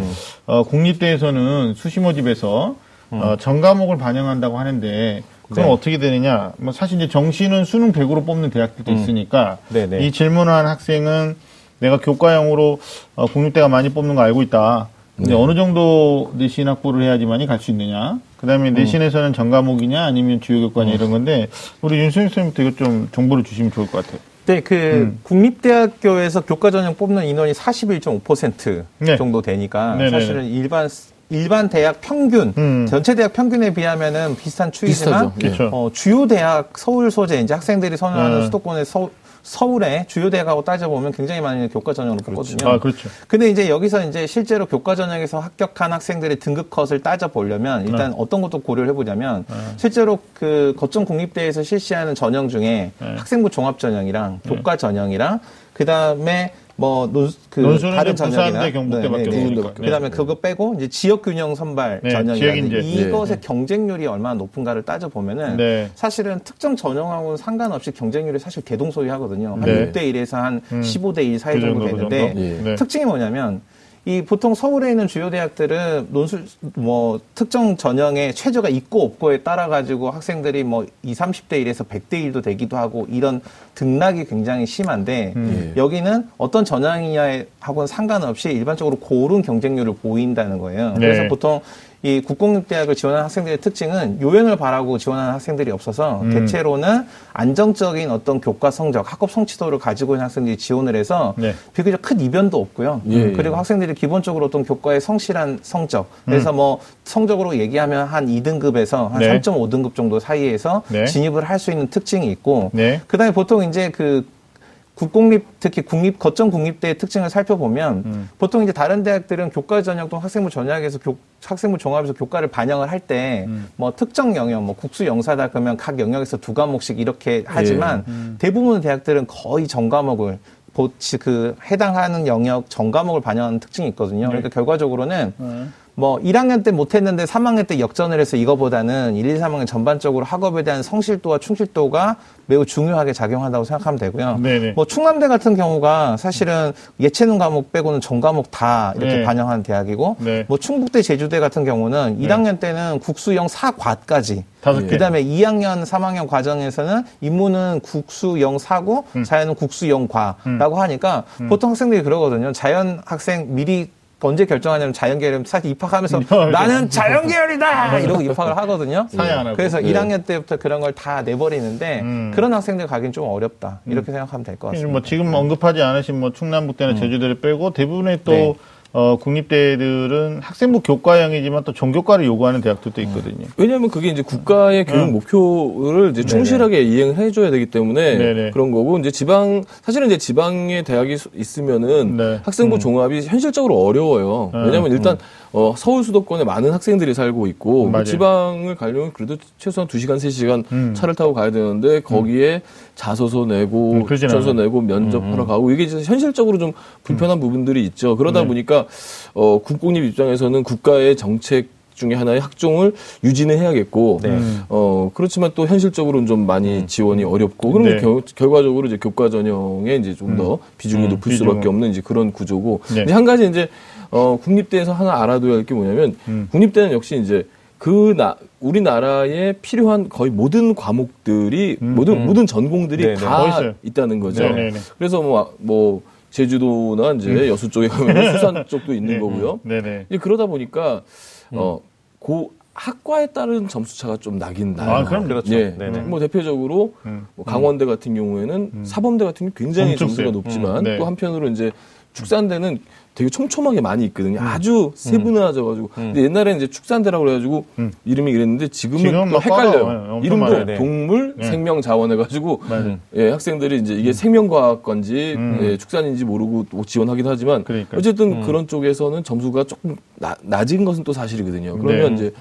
어, 국립대에서는 수시모집에서 어, 전 과목을 반영한다고 하는데 그건 네. 어떻게 되느냐? 뭐 사실 이제 정시는 수능 100으로 뽑는 대학들도 있으니까 네네. 이 질문을 한 학생은 내가 교과형으로 어, 국립대가 많이 뽑는 거 알고 있다. 근데 어느 정도 내신 확보를 해야지만이 갈 수 있느냐? 그다음에 내신에서는 전과목이냐 아니면 주요 교과냐 이런 건데 우리 윤수영 선생님부터 이거 좀 정보를 주시면 좋을 것 같아요. 네, 그 국립대학교에서 교과 전형 뽑는 인원이 41.5% 네. 정도 되니까 네네네. 사실은 일반 일반 대학 평균 음. 전체 대학 평균에 비하면은 비슷한 추이지만. 예. 어, 주요 대학 서울 소재 이제 학생들이 선호하는 네. 수도권의 서, 서울의 주요 대학하고 따져보면 굉장히 많이 교과 전형을 뽑거든요. 아 그렇죠. 근데 이제 여기서 이제 실제로 교과 전형에서 합격한 학생들의 등급 컷을 따져 보려면 일단 네. 어떤 것도 고려를 해보자면 실제로 그 거점 국립대에서 실시하는 전형 중에 네. 학생부 종합 전형이랑 교과 전형이랑 그 다음에 뭐그 논술은 다른 이제 부산대, 전형이나 경북대밖에 없으니까. 그 다음에 그거 빼고 이제 지역 균형 선발 네, 인재. 이것의 경쟁률이 얼마나 높은가를 따져 보면은 네. 사실은 특정 전형하고는 상관없이 경쟁률이 사실 대동소이하거든요. 한 네. 6대 1에서 한 15대 1 사이 그 정도 그 되는데 정도? 예. 네. 특징이 뭐냐면 이 보통 서울에 있는 주요 대학들은 논술 뭐 특정 전형의 최저가 있고 없고에 따라 가지고 학생들이 뭐 2, 30대 1에서 100대 1도 되기도 하고 이런 등락이 굉장히 심한데 음. 예. 여기는 어떤 전형이냐하고는 상관없이 일반적으로 고른 경쟁률을 보인다는 거예요. 그래서 네. 보통 이 국공립대학을 지원하는 학생들의 특징은 요행을 바라고 지원하는 학생들이 없어서 음. 대체로는 안정적인 어떤 교과 성적, 학업 성취도를 가지고 있는 학생들이 지원을 해서 네. 비교적 큰 이변도 없고요. 예, 그리고 예. 학생들이 기본적으로 어떤 교과의 성실한 성적, 그래서 뭐 성적으로 얘기하면 한 2등급에서 한 음. 네. 3.5등급 정도 사이에서 네. 진입을 할 수 있는 특징이 있고, 네. 그다음에 보통 이제 그 국공립 특히 국립 거점 국립대의 특징을 살펴보면 음. 보통 이제 다른 대학들은 교과 전형 또는 학생부 전형에서 교, 학생부 종합에서 교과를 반영을 할 때뭐 음. 특정 영역 뭐 국수 영사다 그러면 각 영역에서 두 과목씩 이렇게 하지만 음. 대부분 대학들은 거의 전 과목을 보- 그 해당하는 영역 전 과목을 반영하는 특징이 있거든요. 그러니까 결과적으로는 네. 뭐 1학년 때 못했는데 3학년 때 역전을 해서 이거보다는 1, 2, 3학년 전반적으로 학업에 대한 성실도와 충실도가 매우 중요하게 작용한다고 생각하면 되고요. 네네. 뭐 충남대 같은 경우가 사실은 예체능 과목 빼고는 전 과목 다 이렇게 네. 반영하는 대학이고 네. 뭐 충북대 제주대 같은 경우는 1학년 때는 국수형 4과까지 다섯 개. 그다음에 2학년, 3학년 과정에서는 인문은 국수 영 사고, 음. 자연은 국수 영 과라고 하니까 보통 학생들이 그러거든요. 자연 학생 미리 언제 결정하냐면 자연 계열 사실 입학하면서 네. 나는 자연 계열이다 이러고 입학을 하거든요. 그래서 예. 1학년 때부터 그런 걸 다 내버리는데 음. 그런 학생들 가긴 좀 어렵다 이렇게 생각하면 될 것 같습니다. 뭐 지금 언급하지 않으신 뭐 충남북대나 제주대를 빼고 대부분의 또 네. 어, 국립대들은 학생부 교과형이지만 또 종교과를 요구하는 대학들도 있거든요. 왜냐하면 그게 이제 국가의 교육 음. 목표를 이제 충실하게 이행을 해줘야 되기 때문에 네네. 그런 거고 이제 지방 사실은 이제 지방에 대학이 수- 있으면은 네. 학생부 종합이 현실적으로 어려워요. 음. 왜냐하면 일단 어, 서울 수도권에 많은 학생들이 살고 있고 뭐 맞아요. 지방을 가려면 그래도 최소한 2시간 3시간 음. 차를 타고 가야 되는데 거기에 자소서 내고 음, 추천서. 음, 내고 면접하러 가고 이게 이제 현실적으로 좀 불편한 부분들이 있죠. 그러다 네. 보니까 어, 국공립 입장에서는 국가의 정책 중에 하나의 학종을 유지는 해야겠고 네. 음. 어 그렇지만 또 현실적으로는 좀 많이 지원이 어렵고 그럼 네. 결, 결과적으로 이제 교과 전형에 이제 좀더 비중이 음, 높을 비중은. 수밖에 없는 이제 그런 구조고 네. 이제 한 가지 이제 어 국립대에서 하나 알아둬야 할 게 뭐냐면 음. 국립대는 역시 이제 그 나, 우리나라에 필요한 거의 모든 과목들이 음, 모든 음. 모든 전공들이 네네. 더다 있어요. 있다는 거죠. 네네네. 그래서 뭐, 뭐 제주도나 이제 여수 쪽에 가면 수산 쪽도 있는 네. 거고요. 네네. 이제 그러다 보니까 어, 고 학과에 따른 점수 차가 좀 나긴 나요. 아, 그럼 그렇죠. 예. 네네. 뭐 대표적으로 음. 뭐 강원대 같은 경우에는 사범대 같은 경우 굉장히 점수가. 높지만 음, 네. 또 한편으로 이제 축산대는 되게 촘촘하게 많이 있거든요. 음. 아주 세분화져가지고. 근데 옛날에는 이제 축산대라고 그래가지고 음. 이름이 이랬는데 지금은, 지금은 또 헷갈려요. 엄청 이름도 많아요. 네. 동물 네. 생명 자원 해가지고. 예, 학생들이 이제 이게 생명과학 건지 음. 예, 축산인지 모르고 또 지원하긴 하지만 그러니까요. 어쨌든 그런 쪽에서는 점수가 조금 나- 낮은 것은 또 사실이거든요. 그러면 네. 이제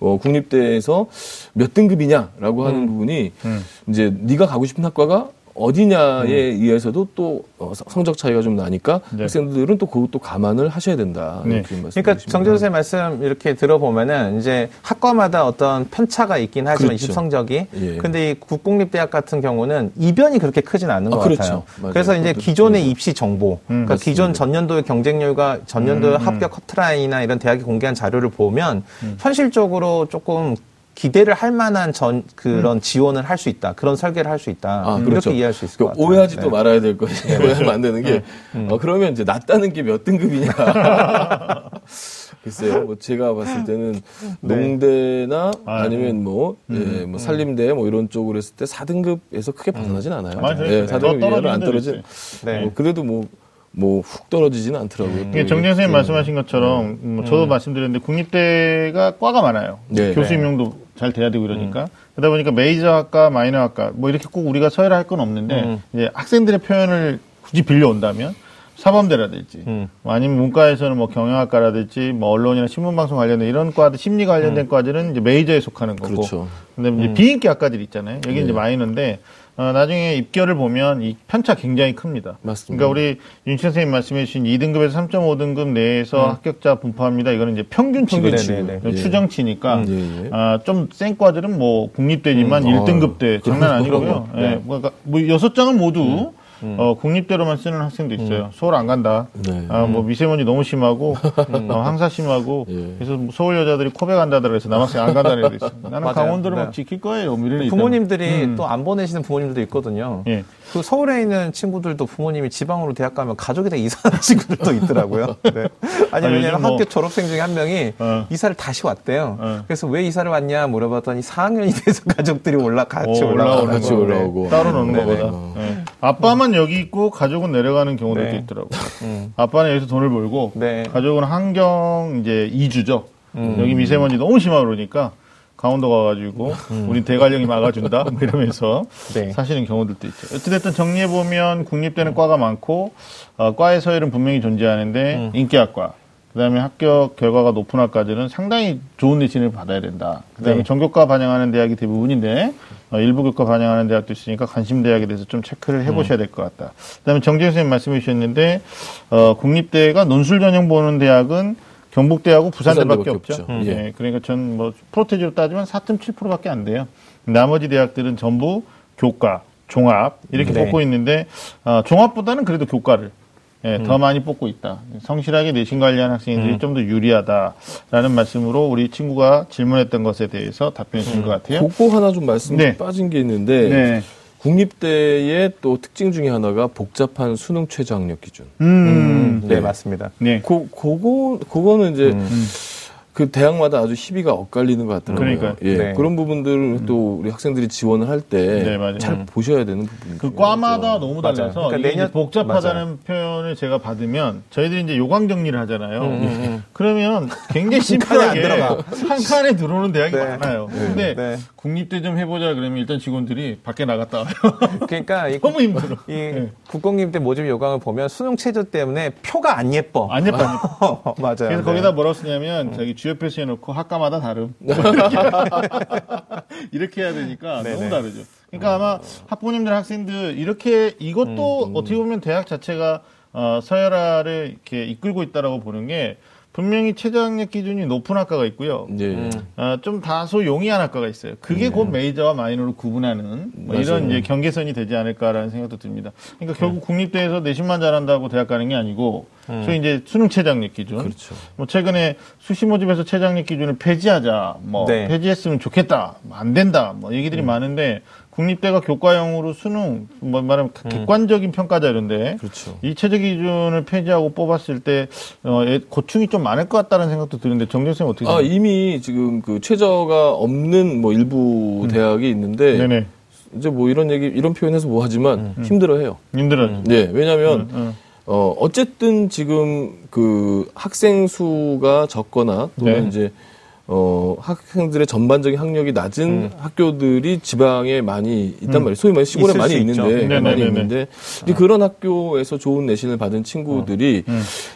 어, 국립대에서 몇 등급이냐라고 하는 부분이 음. 이제 네가 가고 싶은 학과가 어디냐에 의해서도 또 어, 성- 성적 차이가 좀 나니까 네. 학생들은 또 그것도 감안을 하셔야 된다. 네. 그러니까 정재수 선생님 말씀 이렇게 들어보면은 이제 학과마다 어떤 편차가 있긴 하지만 그렇죠. 입시 성적이 예. 근데 이 국공립대학 같은 경우는 이변이 그렇게 크진 않은 아, 것 그렇죠. 같아요. 맞아요. 그래서 이제 기존의 중요하죠. 입시 정보, 음, 그러니까 기존 맞습니다. 전년도의 경쟁률과 전년도의 음, 음. 합격 커트라인이나 이런 대학이 공개한 자료를 보면 음. 현실적으로 조금 기대를 할 만한 전 그런 지원을 할 수 있다. 그런 설계를 할 수 있다. 아, 이렇게 그렇죠. 이해할 수 있을 것 그러니까 같아요. 오해하지도 네. 말아야 될 것이 오해하면 안 되는 게 어, 그러면 이제 낮다는 게 몇 등급이냐. 글쎄요. 뭐 제가 봤을 때는 네. 농대나 아, 아니면 뭐, 예, 뭐 살림대 뭐 이런 쪽으로 했을 때 4등급에서 크게 벗어나진 않아요. 맞아요. 예, 네. 4등급 더 이하로 떨어지는 안 데도 떨어지. 네. 뭐 그래도 뭐 뭐훅 떨어지지는 않더라고요. 또 이게 정재 선생님 음. 말씀하신 것처럼 뭐 저도 말씀드렸는데 국립대가 과가 많아요. 네. 교수 임용도 잘 돼야 되고 이러니까 그러다 보니까 메이저 학과, 마이너 학과 뭐 이렇게 꼭 우리가 서열할 건 없는데 음. 이제 학생들의 표현을 굳이 빌려온다면 사범대라든지 음. 뭐 아니면 문과에서는 뭐 경영학과라든지 뭐 언론이나 신문방송 관련된 이런 과들 심리 관련된 과들은 이제 메이저에 속하는 거고 그렇죠. 근데 이제 비인기 학과들 있잖아요. 여기 네. 이제 마이너인데 어, 나중에 입결을 보면 이 편차 굉장히 큽니다. 맞습니다. 그러니까 우리 윤 선생님 말씀해 주신 2등급에서 3.5등급 내에서 합격자 분포합니다. 이거는 이제 평균치거든요. 평균치. 네, 네, 네. 추정치니까 예, 예. 아, 좀 센 과들은 뭐 국립대지만 음, 일 아, 1등급 대 장난 아니고요. 예, 네. 뭐, 그러니까 뭐 여섯 장은 모두 어, 국립대로만 쓰는 학생도 있어요. 서울 안 간다. 네. 아, 뭐 미세먼지 너무 심하고 어, 항사 심하고 예. 그래서 뭐 서울 여자들이 코베 간다더라 그래서 남학생 안 간다는 애도 있어요. 나는 맞아요. 강원도를 네. 막 지킬 거예요. 뭐 이런. 부모님들이 또 안 보내시는 부모님들도 있거든요. 예. 그 서울에 있는 친구들도 부모님이 지방으로 대학 가면 가족이 다 이사하는 친구들도 있더라고요. 네. 아니, 아, 왜냐면 뭐- 학교 졸업생 중에 한 명이 어. 이사를 다시 왔대요. 어. 그래서 왜 이사를 왔냐 물어봤더니 4학년이 돼서 가족들이 올라 같이 오, 올라오는 올라오는 같이 거. 올라오고. 따로 노는 네네. 거보다. 아빠만 여기 있고 가족은 내려가는 경우들도 네. 있더라고. 음. 아빠는 여기서 돈을 벌고 네. 가족은 환경 이제 이주죠. 음. 여기 미세먼지 너무 심하고 그러니까 강원도 가가지고 우리 대관령이 막아준다 뭐 이러면서 음. 네. 사시는 경우들도 있죠. 어찌됐든 정리해 보면 국립대는 과가 많고 어, 과의 서열은 분명히 존재하는데 음. 인기학과 그다음에 합격 결과가 높은 학과들은 상당히 좋은 내신을 받아야 된다. 그다음에 네. 전교과 반영하는 대학이 대부분인데 어, 일부 교과 반영하는 대학도 있으니까 관심 대학에 대해서 좀 체크를 해보셔야 될 것 같다. 그다음에 정재 선생님 말씀해 주셨는데 어, 국립대가 논술 전형 보는 대학은 경북대하고 부산대밖에 부산대밖에 없죠. 없죠. 음. 예. 예, 그러니까 전 뭐 프로테지로 따지면 4.7%밖에 안 돼요. 나머지 대학들은 전부 교과, 종합 이렇게 네. 뽑고 있는데 어, 종합보다는 그래도 교과를 예, 더 많이 뽑고 있다. 성실하게 내신 관리한 학생들이 좀더 유리하다라는 말씀으로 우리 친구가 질문했던 것에 대해서 답변해 주신 것 같아요. 그거 하나 좀 말씀 네. 빠진 게 있는데 네. 국립대의 또 특징 중에 하나가 복잡한 수능 최저 학력 기준. 음, 네, 네. 맞습니다. 네. 그, 그거, 그거는 이제 음. 그 대학마다 아주 희비가 엇갈리는 것 같더라고요. 그러니까요. 예. 네. 그런 부분들을 또 우리 학생들이 지원을 할때 네, 맞아요. 잘 보셔야 되는 부분이죠. 그 과마다 너무. 달라서 그러니까 내년- 복잡하다는 표현을 제가 받으면 저희들이 이제 요강 정리를 하잖아요. 음, 그러면 굉장히 심플하게 안 들어가. 한 칸에 들어오는 대학이 네. 많아요. 근데 네. 국립대 좀 해보자 그러면 일단 직원들이 밖에 나갔다 와요. 그러니까 이, 너무 힘들어. 이 네. 국공립대 모집 요강을 보면 수능 최저 때문에 표가 안 예뻐. 안 예뻐, 안 예뻐. 맞아요. 그래서 네. 거기다 뭐라고 쓰냐면 자기 주요 표시해 놓고 학과마다 다름. 이렇게 해야 되니까 네네. 너무 다르죠. 그러니까 아마 학부모님들 학생들 이렇게 이것도 어떻게 보면 대학 자체가 어, 서열화를 이렇게 이끌고 있다라고 보는 게 분명히 최저학력 기준이 높은 학과가 있고요. 예. 어, 좀 다소 용이한 학과가 있어요. 그게 곧 메이저와 마이너로 구분하는 뭐 이런. 이제 경계선이 되지 않을까라는 생각도 듭니다. 그러니까 결국 국립대에서 내신만 잘한다고 대학 가는 게 아니고 소위 이제 수능 최저학력 기준. 그렇죠. 뭐 최근에 수시 모집에서 최저학력 기준을 폐지하자, 뭐 네. 폐지했으면 좋겠다, 뭐 안 된다, 뭐 얘기들이 많은데 국립대가 교과형으로 수능 뭐 말하면 객관적인 평가자 이런데 그렇죠. 이 최저 기준을 폐지하고 뽑았을 때 어, 애- 고충이 좀 많을 것 같다는 생각도 드는데 정정 쌤 어떻게 아, 생각하세요? 이미 지금 그 최저가 없는 뭐 일부 대학이 있는데 음. 네네 이제 뭐 이런 얘기 이런 표현해서 뭐 하지만 힘들어해요. 힘들어. 네, 왜냐하면 음. 어 어쨌든 지금 그 학생 수가 적거나 또는 네. 이제 어 학생들의 전반적인 학력이 낮은 학교들이 지방에 많이 있단 말이에요. 소위 말해 시골에 많이. 있는데 네네네네. 많이 있는데 이제 그런 학교에서 좋은 내신을 받은 친구들이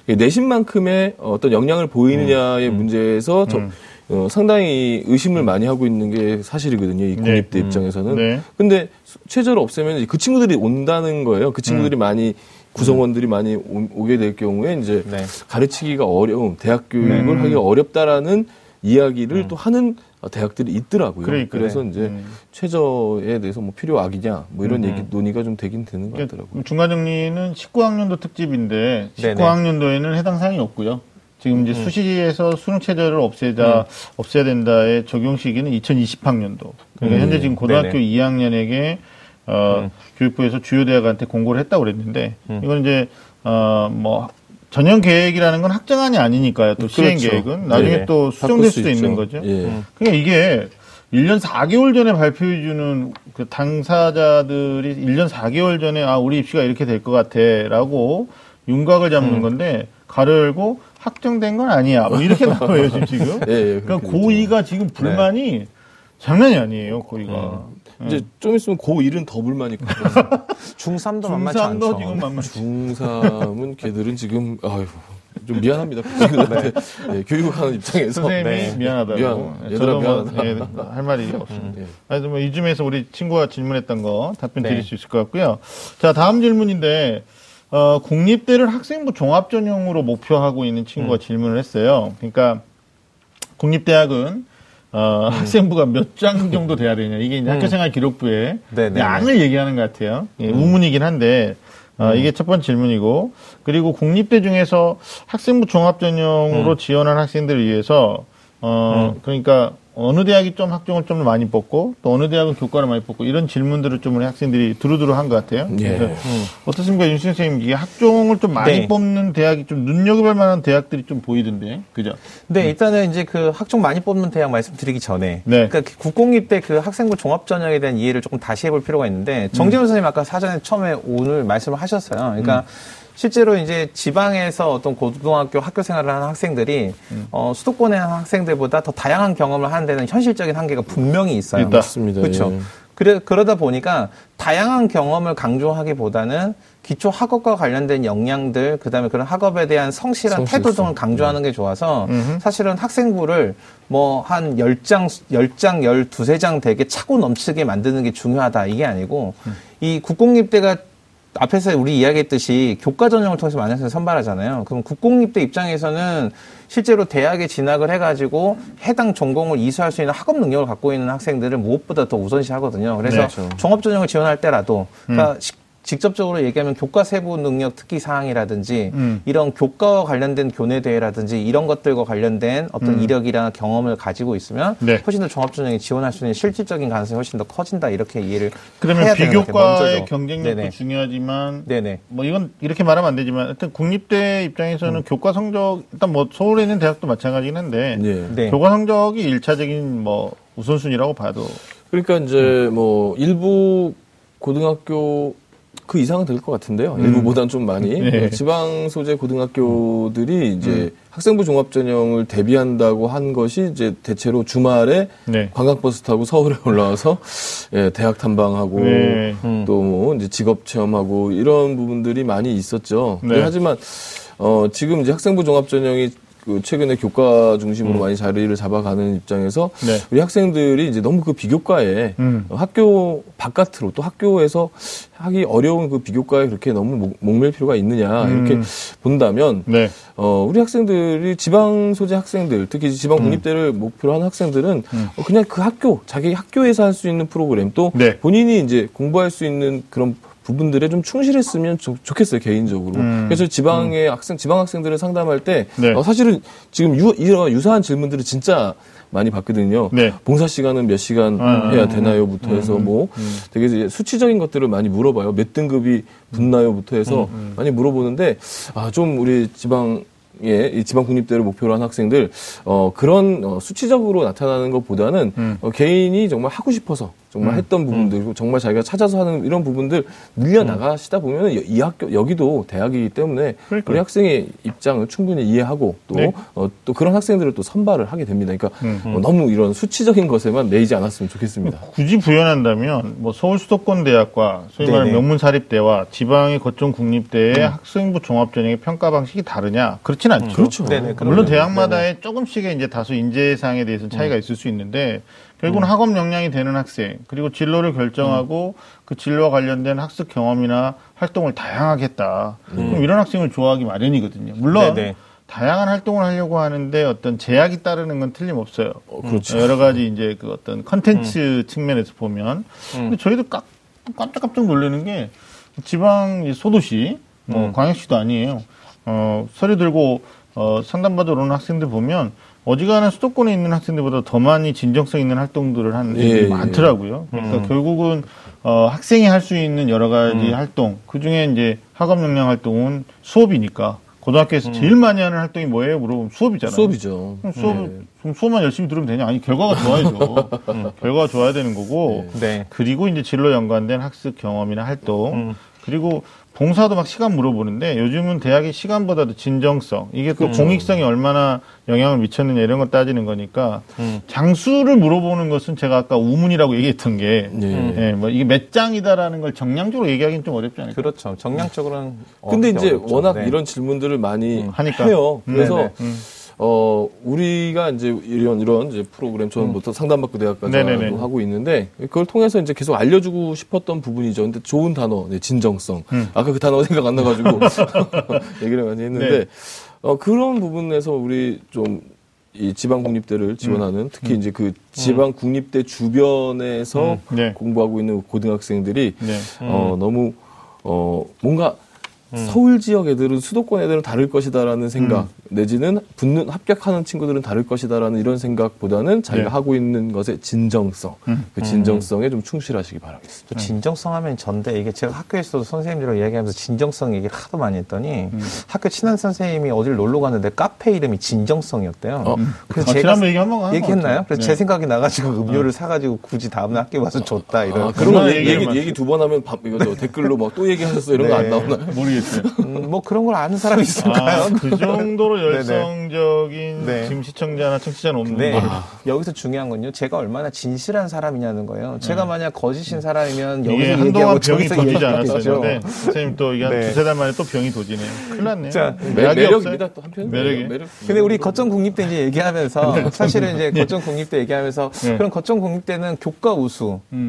내신만큼의 어떤 영향을 보이느냐의 문제에서 저- 어, 상당히 의심을 많이 하고 있는 게 사실이거든요. 이 국립대 입장에서는. 네. 근데 수- 최저를 없애면 그 친구들이 온다는 거예요. 그 친구들이 많이 구성원들이 많이 오, 게될 경우에 이제 네. 가르치기가 어려움, 대학 교육을 하기가 어렵다라는 이야기를 또 하는 어, 대학들이 있더라고요. 그러니까. 래서 네. 이제 음. 최저에 대해서 뭐 필요 악이냐 뭐 이런 얘기 논의가 좀 되긴 되는 것 같더라고요. 그러니까 중간 정리는 19학년도 특집인데 네네. 19학년도에는 해당 사항이 없고요. 지금 이제 수시에서 수능 체제를 없애자 없애야 된다의 적용 시기는 2020학년도. 그러니까 현재 지금 고등학교 네네. 2학년에게 어, 교육부에서 주요 대학한테 공고를 했다고 그랬는데 이건 이제 어뭐 전형 계획이라는 건 학정안이 아니니까요. 또 시행 그렇죠. 계획은 나중에 네네. 또 수정될 수 수도. 있는 거죠. 예. 그러니까 이게 1년 4개월 전에 발표해 주는 그 당사자들이 1년 4개월 전에 아, 우리 입시가 이렇게 될 것 같아 라고 윤곽을 잡는 음. 건데 가르고 확정된 건 아니야. 뭐 이렇게 나와요, 지금. 예, 예, 그러니까 그렇게 고2가 지금 불만이 장난이 아니에요, 고2가. 이제 좀 있으면 고1은 더 불만이 있고 중3도 만만치 중3도 않죠. 지금 만만치 중3은 걔들은 지금 아유 좀 미안합니다. 그 친구들한테 예, 교육하는 입장에서 선생님이 네. 미안하다고. 미안. 얘들아, 저도 뭐. 예, 할 말이 없습니다. 예. 하여튼 뭐 이쯤에서 우리 친구가 질문했던 거 답변 네. 드릴 수 있을 것 같고요. 자, 다음 질문인데, 어, 국립대를 학생부 종합 전형으로 목표하고 있는 친구가 음. 질문을 했어요. 그러니까, 국립대학은, 어, 음. 학생부가 몇 장 정도 돼야 되냐. 이게 이제 학교생활 기록부에 네네네. 양을 얘기하는 것 같아요. 예, 음. 우문이긴 한데, 어, 이게 첫 번째 질문이고, 그리고 국립대 중에서 학생부 종합 전형으로 음. 지원한 학생들을 위해서, 어, 그러니까 어느 대학이 좀 학종을 좀 많이 뽑고, 또 어느 대학은 교과를 많이 뽑고, 이런 질문들을 좀 우리 학생들이 두루두루 한 것 같아요. 예. 그래서 어떻습니까, 윤신 선생님? 이게 학종을 좀 많이 음. 네. 뽑는 대학이 좀 눈여겨볼 만한 대학들이 좀 보이던데, 그죠? 네, 일단은 이제 그 학종 많이 뽑는 대학 말씀드리기 전에, 네. 그러니까 국공립대 그 학생부 종합 전형에 대한 이해를 조금 다시 해볼 필요가 있는데, 정재훈 선생님 아까 사전에 처음에 오늘 말씀을 하셨어요. 그러니까 실제로 이제 지방에서 어떤 고등학교 학교 생활을 하는 학생들이 어, 수도권의 학생들보다 더 다양한 경험을 하는 데는 현실적인 한계가 분명히 있어요. 있다. 맞습니다. 그렇죠. 예. 그래, 그러다 보니까 다양한 경험을 강조하기보다는 기초 학업과 관련된 역량들, 그 다음에 그런 학업에 대한 성실한 태도 성실성. 등을 강조하는 게 좋아서 사실은 학생부를 뭐 한 10장, 10장, 12장 되게 차고 넘치게 만드는 게 중요하다. 이게 아니고 이 국공립대가 앞에서 우리 이야기했듯이 교과 전형을 통해서 많은 학생을 선발하잖아요. 그럼 국공립대 입장에서는 실제로 대학에 진학을 해가지고 해당 전공을 이수할 수 있는 학업 능력을 갖고 있는 학생들을 무엇보다 더 우선시 하거든요. 그래서 네, 그렇죠. 종합 전형을 지원할 때라도 그러니까 시- 직접적으로 얘기하면 교과 세부 능력 특기 사항이라든지 음. 이런 교과와 관련된 교내 대회라든지 이런 것들과 관련된 어떤 이력이나 경험을 가지고 있으면 네. 훨씬 더 종합 전형에 지원할 수 있는 실질적인 가능성이 훨씬 더 커진다 이렇게 이해를 그러면 해야 비교과의 먼저죠. 경쟁력도 네네. 중요하지만 네네. 뭐 이건 이렇게 말하면 안 되지만 하여튼 국립대 입장에서는 교과 성적 일단 뭐 서울에 있는 대학도 마찬가지긴 한데 예. 네. 교과 성적이 일차적인 뭐 우선순위라고 봐도 그러니까 이제 뭐 일부 고등학교 그 이상은 될 것 같은데요. 일부보단 좀 많이 네. 어, 지방 소재 고등학교들이 이제 학생부 종합 전형을 대비한다고 한 것이 이제 대체로 주말에 네. 관광버스 타고 서울에 올라와서 예, 대학 탐방하고 네. 또뭐 이제 직업 체험하고 이런 부분들이 많이 있었죠. 네. 하지만 어 지금 이제 학생부 종합 전형이 그 최근에 교과 중심으로 많이 자리를 잡아가는 입장에서 네. 우리 학생들이 이제 너무 그 비교과에 음. 어, 학교 바깥으로 또 학교에서 하기 어려운 그 비교과에 그렇게 너무 목, 목맬 필요가 있느냐 음. 이렇게 본다면 네. 어, 우리 학생들이 지방 소재 학생들, 특히 지방 국립대를 목표로 하는 학생들은 어, 그냥 그 학교, 자기 학교에서 할 수 있는 프로그램 또 네. 본인이 이제 공부할 수 있는 그런 부분들에 좀 충실했으면 좋, 좋겠어요 개인적으로. 음. 그래서 지방의 학생, 지방 학생들을 상담할 때 네. 어, 사실은 지금 유, 이런 유사한 질문들을 진짜 많이 받거든요. 네. 봉사 시간은 몇 시간 음, 해야 음, 되나요?부터 해서 뭐 되게 이제 수치적인 것들을 많이 물어봐요. 몇 등급이 붙나요?부터 해서 많이 물어보는데 아 좀 우리 지방 예, 이 지방 국립대를 목표로 한 학생들 어 그런 어, 수치적으로 나타나는 것보다는 음. 어, 개인이 정말 하고 싶어서 정말 했던 부분들 그리고 정말 자기가 찾아서 하는 이런 부분들 늘려 나가시다 보면은 여- 이 학교 여기도 대학이기 때문에 그러니까요. 우리 학생의 입장을 충분히 이해하고 또 네. 어, 또 그런 학생들을 또 선발을 하게 됩니다. 그러니까 음, 어, 너무 이런 수치적인 것에만 매이지 않았으면 좋겠습니다. 굳이 부연한다면 뭐 서울 수도권 대학과 소위 말하는 네네. 명문 사립대와 지방의 거점 국립대의 학생부 종합 전형의 평가 방식이 다르냐? 그렇진 않죠. 그렇죠. 네네, 물론 그럼요. 대학마다의 조금씩의 이제 다소 인재상에 대해서는 차이가 있을 수 있는데 결국은 학업 역량이 되는 학생 그리고 진로를 결정하고 그 진로와 관련된 학습 경험이나 활동을 다양하게 했다. 그럼 이런 학생을 좋아하기 마련이거든요. 물론 네네. 다양한 활동을 하려고 하는데 어떤 제약이 따르는 건 틀림없어요. 그렇죠. 여러 가지 이제 그 어떤 컨텐츠 측면에서 보면. 근데 저희도 깜, 깜짝깜짝 놀라는 게 지방 이 소도시, 뭐 광역시도 아니에요. 어, 서류 들고 어, 상담받으러 오는 학생들 보면 어지간한 수도권에 있는 학생들보다 더 많이 진정성 있는 활동들을 하는 예, 애들이 예. 많더라고요. 그러니까 결국은 어, 학생이 할 수 있는 여러 가지 활동, 그 중에 이제 학업 역량 활동은 수업이니까 고등학교에서 제일 많이 하는 활동이 뭐예요? 물어보면 수업이잖아요. 수업이죠. 그럼 수업, 네. 그럼 수업만 열심히 들으면 되냐? 아니, 결과가 좋아야죠. 음, 결과가 좋아야 되는 거고. 네. 그리고 이제 진로 연관된 학습 경험이나 활동. 음. 그리고 봉사도 막 시간 물어보는데 요즘은 대학의 시간보다도 진정성. 이게 또 그렇죠. 공익성이 얼마나 영향을 미쳤느냐 이런 거 따지는 거니까 음. 장수를 물어보는 것은 제가 아까 우문이라고 얘기했던 게 네. 예, 뭐 이게 몇 장이다라는 걸 정량적으로 얘기하기는 좀 어렵지 않을까? 그렇죠. 정량적으로는 근데 이제 어렵죠. 워낙 네. 이런 질문들을 많이 음, 하니까. 해요. 음, 그래서 네네. 음. 어 우리가 이제 이런 이런 이제 프로그램 저는 부터 상담받고 대학까지 음. 하고 있는데 그걸 통해서 이제 계속 알려주고 싶었던 부분이죠. 근데 좋은 단어, 네, 진정성. 음. 아까 그 단어 생각 안 나가지고 얘기를 많이 했는데 네. 어 그런 부분에서 우리 좀 이 지방 국립대를 지원하는 특히 이제 그 지방 국립대 주변에서 음. 네. 공부하고 있는 고등학생들이 네. 어, 너무, 어, 뭔가 서울 지역 애들은 수도권 애들은 다를 것이다라는 생각, 내지는 붙는, 합격하는 친구들은 다를 것이다라는 이런 생각보다는 자기가 네. 하고 있는 것의 진정성, 음. 그 진정성에 좀 충실하시기 바라겠습니다. 또 진정성 하면 전데 이게 제가 학교에서도 선생님들이랑 이야기하면서 진정성 얘기를 하도 많이 했더니 하교 친한 선생님이 어딜 놀러 갔는데 카페 이름이 진정성이었대요. 어. 그래서 아, 제가 지난번 얘기 한번 한 얘기했나요? 것 그래서 같아요. 제 생각이 나가지고 음료를 사가지고 굳이 다음날 학교 와서 줬다 이런. 아, 그런 얘기, 얘기, 많이 두번 하면 밥, 이거 저 댓글로 막 또 얘기하셨어 이런 거안 네. 나오나요? 네. 모르겠어요. 음, 뭐 그런 걸 아는 사람이 있을까요? 아, 그 정도로 네네. 열성적인 네. 지금 시청자나 청취자는 없는데. 네. 여기서 중요한 건요. 제가 얼마나 진실한 사람이냐는 거예요. 제가 만약 거짓인 사람이면 네. 여기서 한동안 얘기하고 병이 저기서 도지지 얘기하겠죠. 않았었는데 선생님 또 이게 한 네. 두세 달 만에 또 병이 도지네요. 큰일 났네요. 자, 매, 약이 매력입니다? 또 한편. 매력이. 매력. 근데 우리 거점 국립대 이제 얘기하면서 사실은 이제 거점 국립대 얘기하면서 네. 그런 거점 국립대는 교과 음.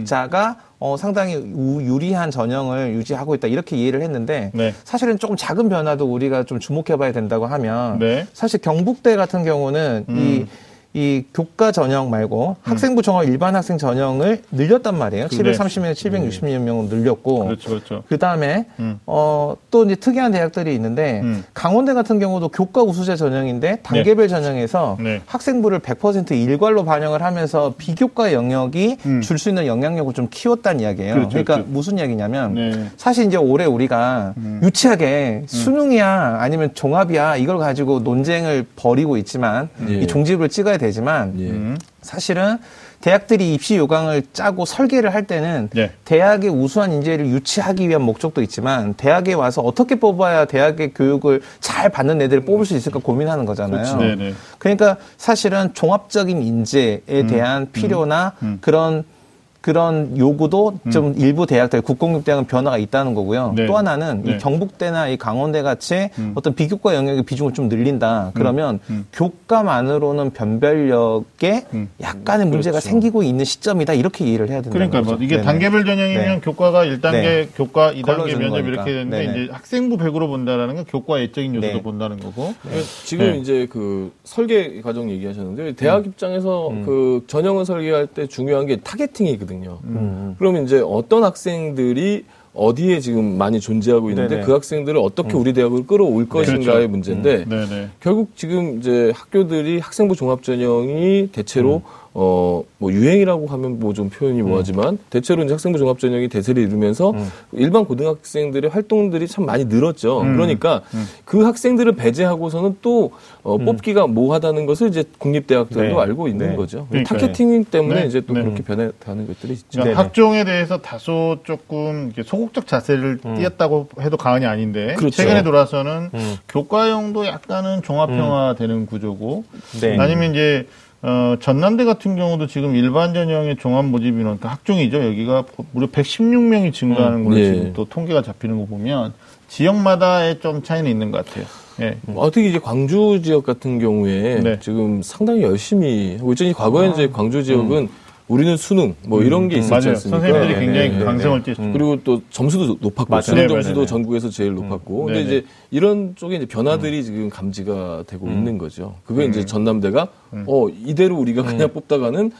우수자가 어, 상당히 우- 유리한 전형을 유지하고 있다 이렇게 이해를 했는데 네. 사실은 조금 작은 변화도 우리가 좀 주목해봐야 된다고 하면 네. 사실 경북대 같은 경우는 이 이 교과 전형 말고 학생부 종합 일반 학생 전형을 늘렸단 말이에요. 네. 730명, 760명 명은 늘렸고 그렇죠, 그렇죠. 그 다음에 음. 어, 또 이제 특이한 대학들이 있는데 음. 강원대 같은 경우도 교과 우수자 전형인데 단계별 전형에서 네. 학생부를 100% 일괄로 반영을 하면서 비교과 영역이 음. 줄수 있는 영향력을 좀 키웠다는 이야기예요. 그렇죠, 러니까 그렇죠. 무슨 이야기냐면 네. 사실 이제 올해 우리가 음. 유치하게 수능이야 아니면 종합이야 이걸 가지고 논쟁을 벌이고 있지만 예. 이 종집을 찍어야 되지만 예. 음. 사실은 대학들이 입시 요강을 짜고 설계를 할 때는 네. 대학의 우수한 인재를 유치하기 위한 목적도 있지만 대학에 와서 어떻게 뽑아야 대학의 교육을 잘 받는 애들을 뽑을 수 있을까 고민하는 거잖아요. 네, 네. 그러니까 사실은 종합적인 인재에 대한 필요나 음. 그런 그런 요구도 좀 일부 대학들 국공립 대학은 변화가 있다는 거고요. 네. 또 하나는 네. 이 경북대나 이 강원대 같이 어떤 비교과 영역의 비중을 좀 늘린다. 그러면 음. 교과만으로는 변별력에 음. 약간의 문제가 그렇죠. 생기고 있는 시점이다. 이렇게 이해를 해야 된다. 그러니까 뭐 이게 네네. 단계별 전형이면 네. 교과가 1단계, 네. 교과 2단계 걸러주는 면접 거니까. 이렇게 되는데 네네. 이제 학생부 100으로 본다라는 건 교과 애적인 요소도 네. 본다는 거고. 그러니까 지금 네. 이제 그 설계 과정 얘기하셨는데 대학 음. 입장에서 그 전형을 설계할 때 중요한 게 타겟팅이거든요. 음. 그러면 이제 어떤 학생들이 어디에 지금 많이 존재하고 있는데 네네. 그 학생들을 어떻게 우리 대학을 끌어올 것인가의 그렇죠. 문제인데 네네. 결국 지금 이제 학교들이 학생부 종합전형이 대체로 음. 어, 뭐 유행이라고 하면 뭐 좀 표현이 뭐하지만 대체로 이제 학생부 종합전형이 대세를 이루면서 음. 일반 고등학생들의 활동들이 참 많이 늘었죠. 음. 그러니까 그 학생들을 배제하고서는 또 어, 뽑기가 뭐하다는 것을 이제 국립대학들도 네. 알고 있는 네. 거죠. 그러니까요. targeting 때문에 네. 이제 또 네. 그렇게 변해가는 것들이 있죠. 그러니까. 학종에 대해서 다소 조금 소극적 자세를 띄었다고 해도 과언이 아닌데 그렇죠. 최근에 돌아서는 음. 교과형도 약간은 종합형화되는 구조고 네. 아니면 이제 어, 전남대 같은 경우도 지금 일반 전형의 종합 모집 인원, 그러니까 학종이죠. 여기가 무려 116명이 증가하는 걸로 예. 지금 또 통계가 잡히는 거 보면 지역마다의 좀 차이는 있는 것 같아요. 예. 어, 특히 이제 광주 지역 같은 경우에 네. 지금 상당히 열심히 하고 있죠. 과거에 이제 광주 지역은 우리는 수능 뭐 이런 게 있었지 음. 맞아요. 않습니까? 선생님들이 네, 굉장히 네, 네, 강성을 네. 띄었죠. 그리고 또 점수도 높았고 맞아요. 수능 네, 점수도. 전국에서 제일 높았고 근데. 이제 이런 쪽에 이제 변화들이 지금 감지가 되고 있는 거죠. 그게 이제 전남대가 어 이대로 우리가 그냥 뽑다가는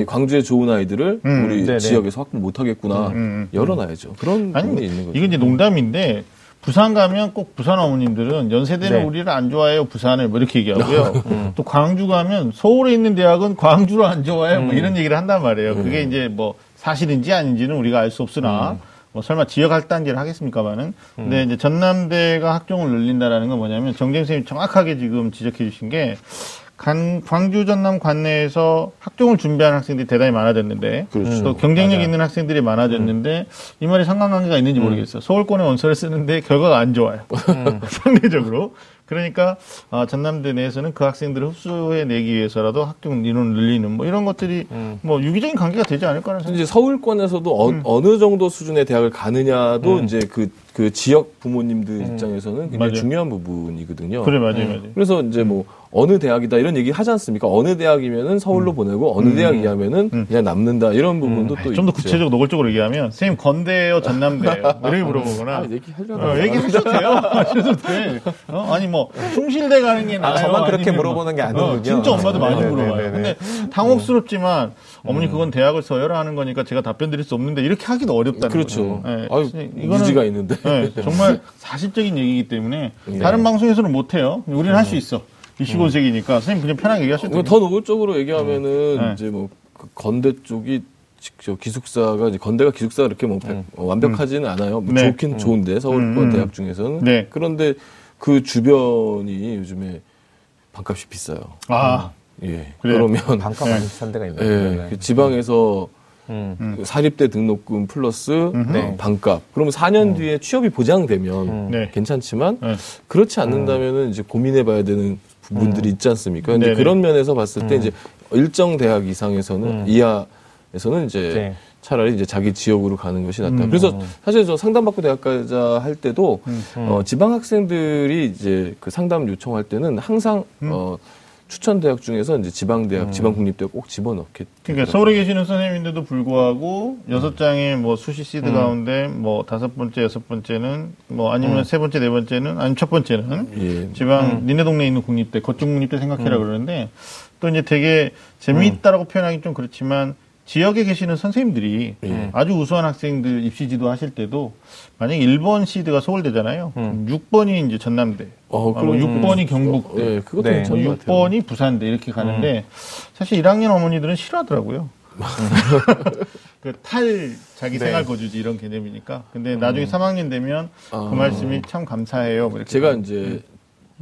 이 광주의 좋은 아이들을 음. 우리. 지역에서 확보 못 하겠구나 음, 음. 열어놔야죠. 그런 아니, 부분이 있는 거죠. 이건 이제 농담인데, 부산 가면 꼭 부산 어머님들은 연세대는 네. 우리를 안 좋아해요, 부산을. 뭐 이렇게 얘기하고요. 또 광주 가면 서울에 있는 대학은 광주를 안 좋아해요. 뭐 이런 얘기를 한단 말이에요. 그게 이제 뭐 사실인지 아닌지는 우리가 알 수 없으나, 뭐 설마 지역 할단지를 하겠습니까만은. 근데 이제 전남대가 학종을 늘린다라는 건 뭐냐면 정재 선생님이 정확하게 지금 지적해 주신 게 간, 광주 전남 관내에서 학종을 준비하는 학생들이 대단히 많아졌는데 그렇죠. 또 경쟁력 맞아요. 있는 학생들이 많아졌는데 이 말이 상관관계가 있는지 모르겠어요. 서울권에 원서를 쓰는데 결과가 안 좋아요. 상대적으로. 그러니까 아, 전남대 내에서는 그 학생들을 흡수해 내기 위해서라도 학종 인원을 늘리는 뭐 이런 것들이 뭐 유기적인 관계가 되지 않을까라는 생각이 이제 서울권에서도 어, 느 정도 수준의 대학을 가느냐도 이제 그, 그 지역 부모님들 입장에서는 굉장히 맞아요. 중요한 부분이거든요. 그래 맞아요 맞아요. 그래서 이제 뭐 어느 대학이다 이런 얘기 하지 않습니까? 어느 대학이면은 서울로 보내고 어느 대학 이하면은 그냥 남는다 이런 부분도 또 좀 더. 구체적으로 노골적으로 얘기하면 선생님 건대예요 전남대예요 뭐 이렇게 물어보거나 아, 얘기하려고 어, 얘기하셔도 돼요. 하셔도 돼. 어? 아니 뭐 숭실대 가는 게 나아요. 저만 그렇게 아니면 물어보는 게 어, 아니군요. 진짜 엄마도 많이 네, 네, 물어봐요. 네, 네. 근데 당혹스럽지만 어머니 그건 대학을 서열화 하는 거니까 제가 답변 드릴 수 없는데 이렇게 하기도 어렵다는 그렇죠. 거죠. 예, 아유, 이거는 무지가 있는데. 예, 정말 사실적인 얘기이기 때문에 네. 다른 방송에서는 못 해요. 우리는 할 수 있어. 25세기니까 선생님 그냥 편하게 얘기하셔도 뭐 돼요. 더 노골적으로 얘기하면은 네. 이제 뭐 그 건대 쪽이 직접 기숙사가 이제 건대가 기숙사가 이렇게 뭐 백- 어, 완벽하지는 않아요. 뭐 네. 좋긴 좋은데 서울권 음. 대학 중에서는 네. 그런데 그 주변이 요즘에 반값이 비싸요. 아, 예. 그래요? 그러면 반값 많이 비싼 데가 예, 있네요. 네. 그 지방에서 음. 그 사립대 등록금 플러스 네. 어, 반값. 그러면 4년 뒤에 취업이 보장되면 네. 괜찮지만 네. 그렇지 않는다면은 이제 고민해봐야 되는 부분들이 있지 않습니까? 근데 네네. 그런 면에서 봤을 때 이제 일정 대학 이상에서는 음. 이하에서는 이제 네. 차라리 이제 자기 지역으로 가는 것이 낫다. 음. 그래서 사실 저 상담받고 대학가자 할 때도 음. 어, 지방 학생들이 이제 그 상담 요청할 때는 항상 음. 어, 추천 대학 중에서 이제 지방 대학, 지방 국립 대학 꼭 집어넣게. 그러니까 서울에 계시는 선생님인데도 불구하고 여섯 장의 뭐 수시 시드 가운데 뭐 다섯 번째, 여섯 번째는 뭐 아니면 세 번째, 네 번째는 아니 첫 번째는 예. 지방 니네 동네에 있는 국립대, 거쪽 국립대 생각해라 그러는데 또 이제 되게 재미있다라고 표현하기 좀 그렇지만 지역에 계시는 선생님들이 예. 아주 우수한 학생들 입시 지도 하실 때도 만약에 1번 시드가 서울대잖아요. 그럼 6번이 이제 전남대. 어, 아, 뭐 그럼 6번이 경북대. 예, 그것도 네. 괜찮은 뭐것 같아요. 6번이 부산대 이렇게 가는데 사실 1학년 어머니들은 싫어하더라고요. 그탈 자기 네. 생활 거주지 이런 개념이니까. 근데 나중에 3학년 되면 아. 그 말씀이 참 감사해요. 뭐 이렇게. 제가 이제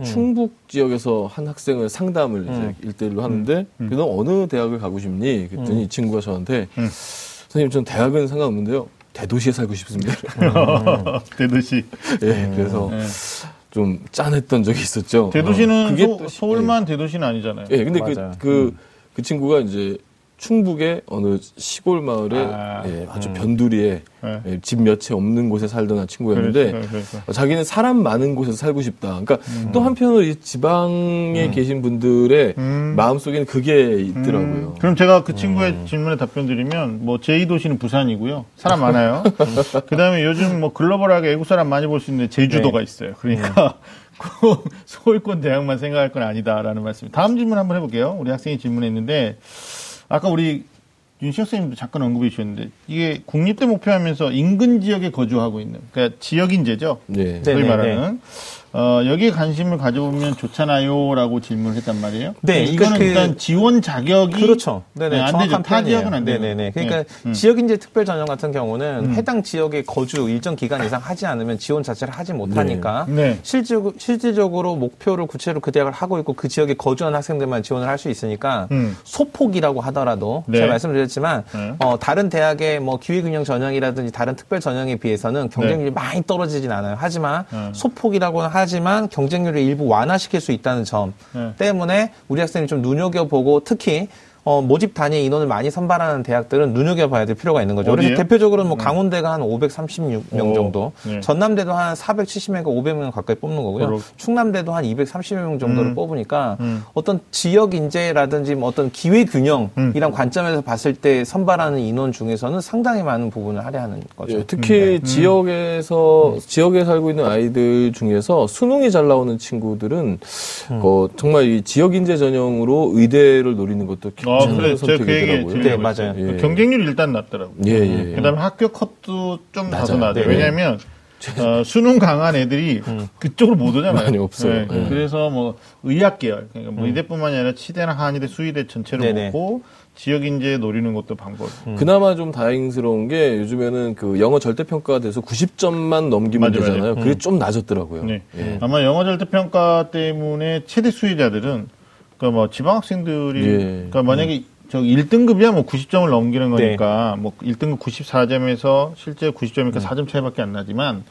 충북 지역에서 한 학생을 상담을 이제 일대일로 하는데 너 어느 대학을 가고 싶니? 그랬더니 이 친구가 저한테 음. 선생님 전 대학은 상관없는데요. 대도시에 살고 싶습니다. 대도시. 예, 그래서 네. 좀 짠했던 적이 있었죠. 대도시는 어, 그게 서, 또- 서울만 대도시는 아니잖아요. 예, 근데 그, 맞아요. 그, 그 친구가 이제 충북의 어느 시골 마을에 아. 예, 아주 변두리에 네. 예, 집몇 채 없는 곳에 살던 친구였는데 그렇죠, 그렇죠. 어, 자기는 사람 많은 곳에서 살고 싶다. 그러니까 음. 또 한편으로 이 지방에 계신 분들의 음. 마음 속에는 그게 있더라고요. 음, 그럼 제가 그 친구의 질문에 답변 드리면 뭐 제2 도시는 부산이고요. 사람 많아요. 그다음에 요즘 뭐 글로벌하게 외국 사람 많이 볼 수 있는 제주도가 있어요. 그러니까 꼭 서울권 대학만 생각할 건 아니다라는 말씀. 다음 질문 한번 해볼게요. 우리 학생이 질문했는데 아까 우리 윤시혁 선생님도 잠깐 언급해 주셨는데 이게 국립대 목표하면서 인근 지역에 거주하고 있는 그러니까 지역 인재죠. 네. 네. 소위 네, 말하는 어, 여기에 관심을 가져보면 좋잖아요라고 질문을 했단 말이에요. 네, 이거는 그러니까 그- 일단 지원 자격이 그렇죠. 네네. 네, 안 정확한 되죠. 타. 지역은 안 되죠. 네네네. 그러니까 네. 음. 지역인재 특별 전형 같은 경우는 해당 지역에 거주 일정 기간 이상 하지 않으면 지원 자체를 하지 못하니까 네. 실질, 실질적으로 목표를 구체로 그 대학을 하고 있고 그 지역에 거주한 학생들만 지원을 할 수 있으니까 음. 소폭이라고 하더라도 네. 제가 말씀드렸지만 네. 어, 다른 대학의 뭐 기회균형 전형이라든지 다른 특별 전형에 비해서는 경쟁률이 많이 떨어지진 않아요. 하지만 네. 소폭이라고는 하지만 경쟁률을 일부 완화시킬 수 있다는 점 네. 때문에 우리 학생이 좀 눈여겨보고 특히 어, 모집 단위 인원을 많이 선발하는 대학들은 눈여겨봐야 될 필요가 있는 거죠. 어디예요? 그래서 대표적으로는 뭐 강원대가 한 536명 오, 정도, 네. 전남대도 한 470명에서 500명 가까이 뽑는 거고요. 그렇- 충남대도 한 230명 정도를 음. 뽑으니까 음. 어떤 지역 인재라든지 뭐 어떤 기회 균형이란 관점에서 봤을 때 선발하는 인원 중에서는 상당히 많은 부분을 할애하는 거죠. 예, 특히 지역에서 지역에 살고 있는 아이들 중에서 수능이 잘 나오는 친구들은 어, 정말 이 지역 인재 전형으로 의대를 노리는 것도 아, 그래. 제가 그 얘기 선택이더라고요. 네, 맞아요. 예. 경쟁률이 일단 낮더라고요. 예, 예. 그다음에 학교 컷도 좀 다소 낮아요. 낮아요. 네. 왜냐하면 어, 수능 강한 애들이 그쪽으로 못 오잖아요. 많이 없어요. 네. 그래서 뭐 의학 계열, 그러니까 뭐 의대뿐만이 아니라 치대나 한의대, 수의대 전체로 네네. 먹고 지역 인재 노리는 것도 방법. 그나마 좀 다행스러운 게 요즘에는 그 영어 절대 평가가 돼서 90점만 넘기면 맞아요, 되잖아요. 맞아요. 그게 좀 낮았더라고요. 네. 예. 아마 영어 절대 평가 때문에 최대 수혜자들은 그러니까 뭐 지방 학생들이 예. 그러니까 만약에 저 1등급이야 뭐 90점을 넘기는 거니까 뭐 1등급 94점에서 실제 90점이니까 4점 차이밖에 안 나지만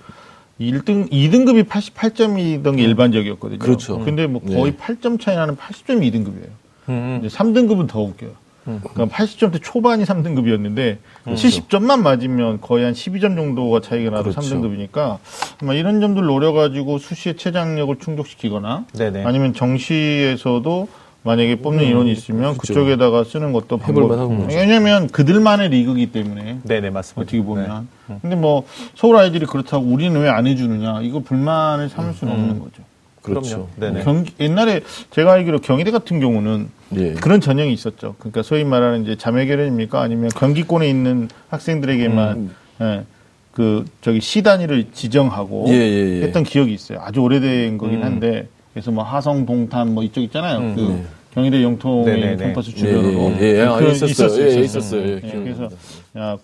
1등 2등급이 88점이던 게 일반적이었거든요. 그렇죠. 근데 뭐 거의 네. 8점 차이 나는 80점이 2등급이에요. 음, 이제 3등급은 더 웃겨요. 그러니까 80점대 초반이 3등급이었는데 70점만 맞으면 거의 한 12점 정도가 차이가 나도 그렇죠. 3등급이니까 아마 이런 점들 노려가지고 수시의 최장력을 충족시키거나 네네. 아니면 정시에서도 만약에 뽑는 인원이 있으면 그렇죠. 그쪽에다가 쓰는 것도 방법. 왜냐하면 그들만의 리그이기 때문에 네네, 맞습니다. 어떻게 보면. 근데 뭐 서울 아이들이 그렇다고 우리는 왜 안 해주느냐 이거 불만을 삼을 수는 없는 거죠. 그렇죠. 그럼요. 경기, 옛날에 제가 알기로 경희대 같은 경우는 예. 그런 전형이 있었죠. 그러니까 소위 말하는 이제 자매결연입니까? 아니면 경기권에 있는 학생들에게만 예, 그 저기 시 단위를 지정하고 예, 예, 예. 했던 기억이 있어요. 아주 오래된 거긴 음. 한데 그래서 뭐 하성 동탄 뭐 이쪽 있잖아요. 음. 그 네. 경희대 영통의. 캠퍼스 예, 주변으로 예, 예. 아, 그런- 있었어요. 예, 있었어요. 있었어요. 예, 예, 기억납니다. 그래서 야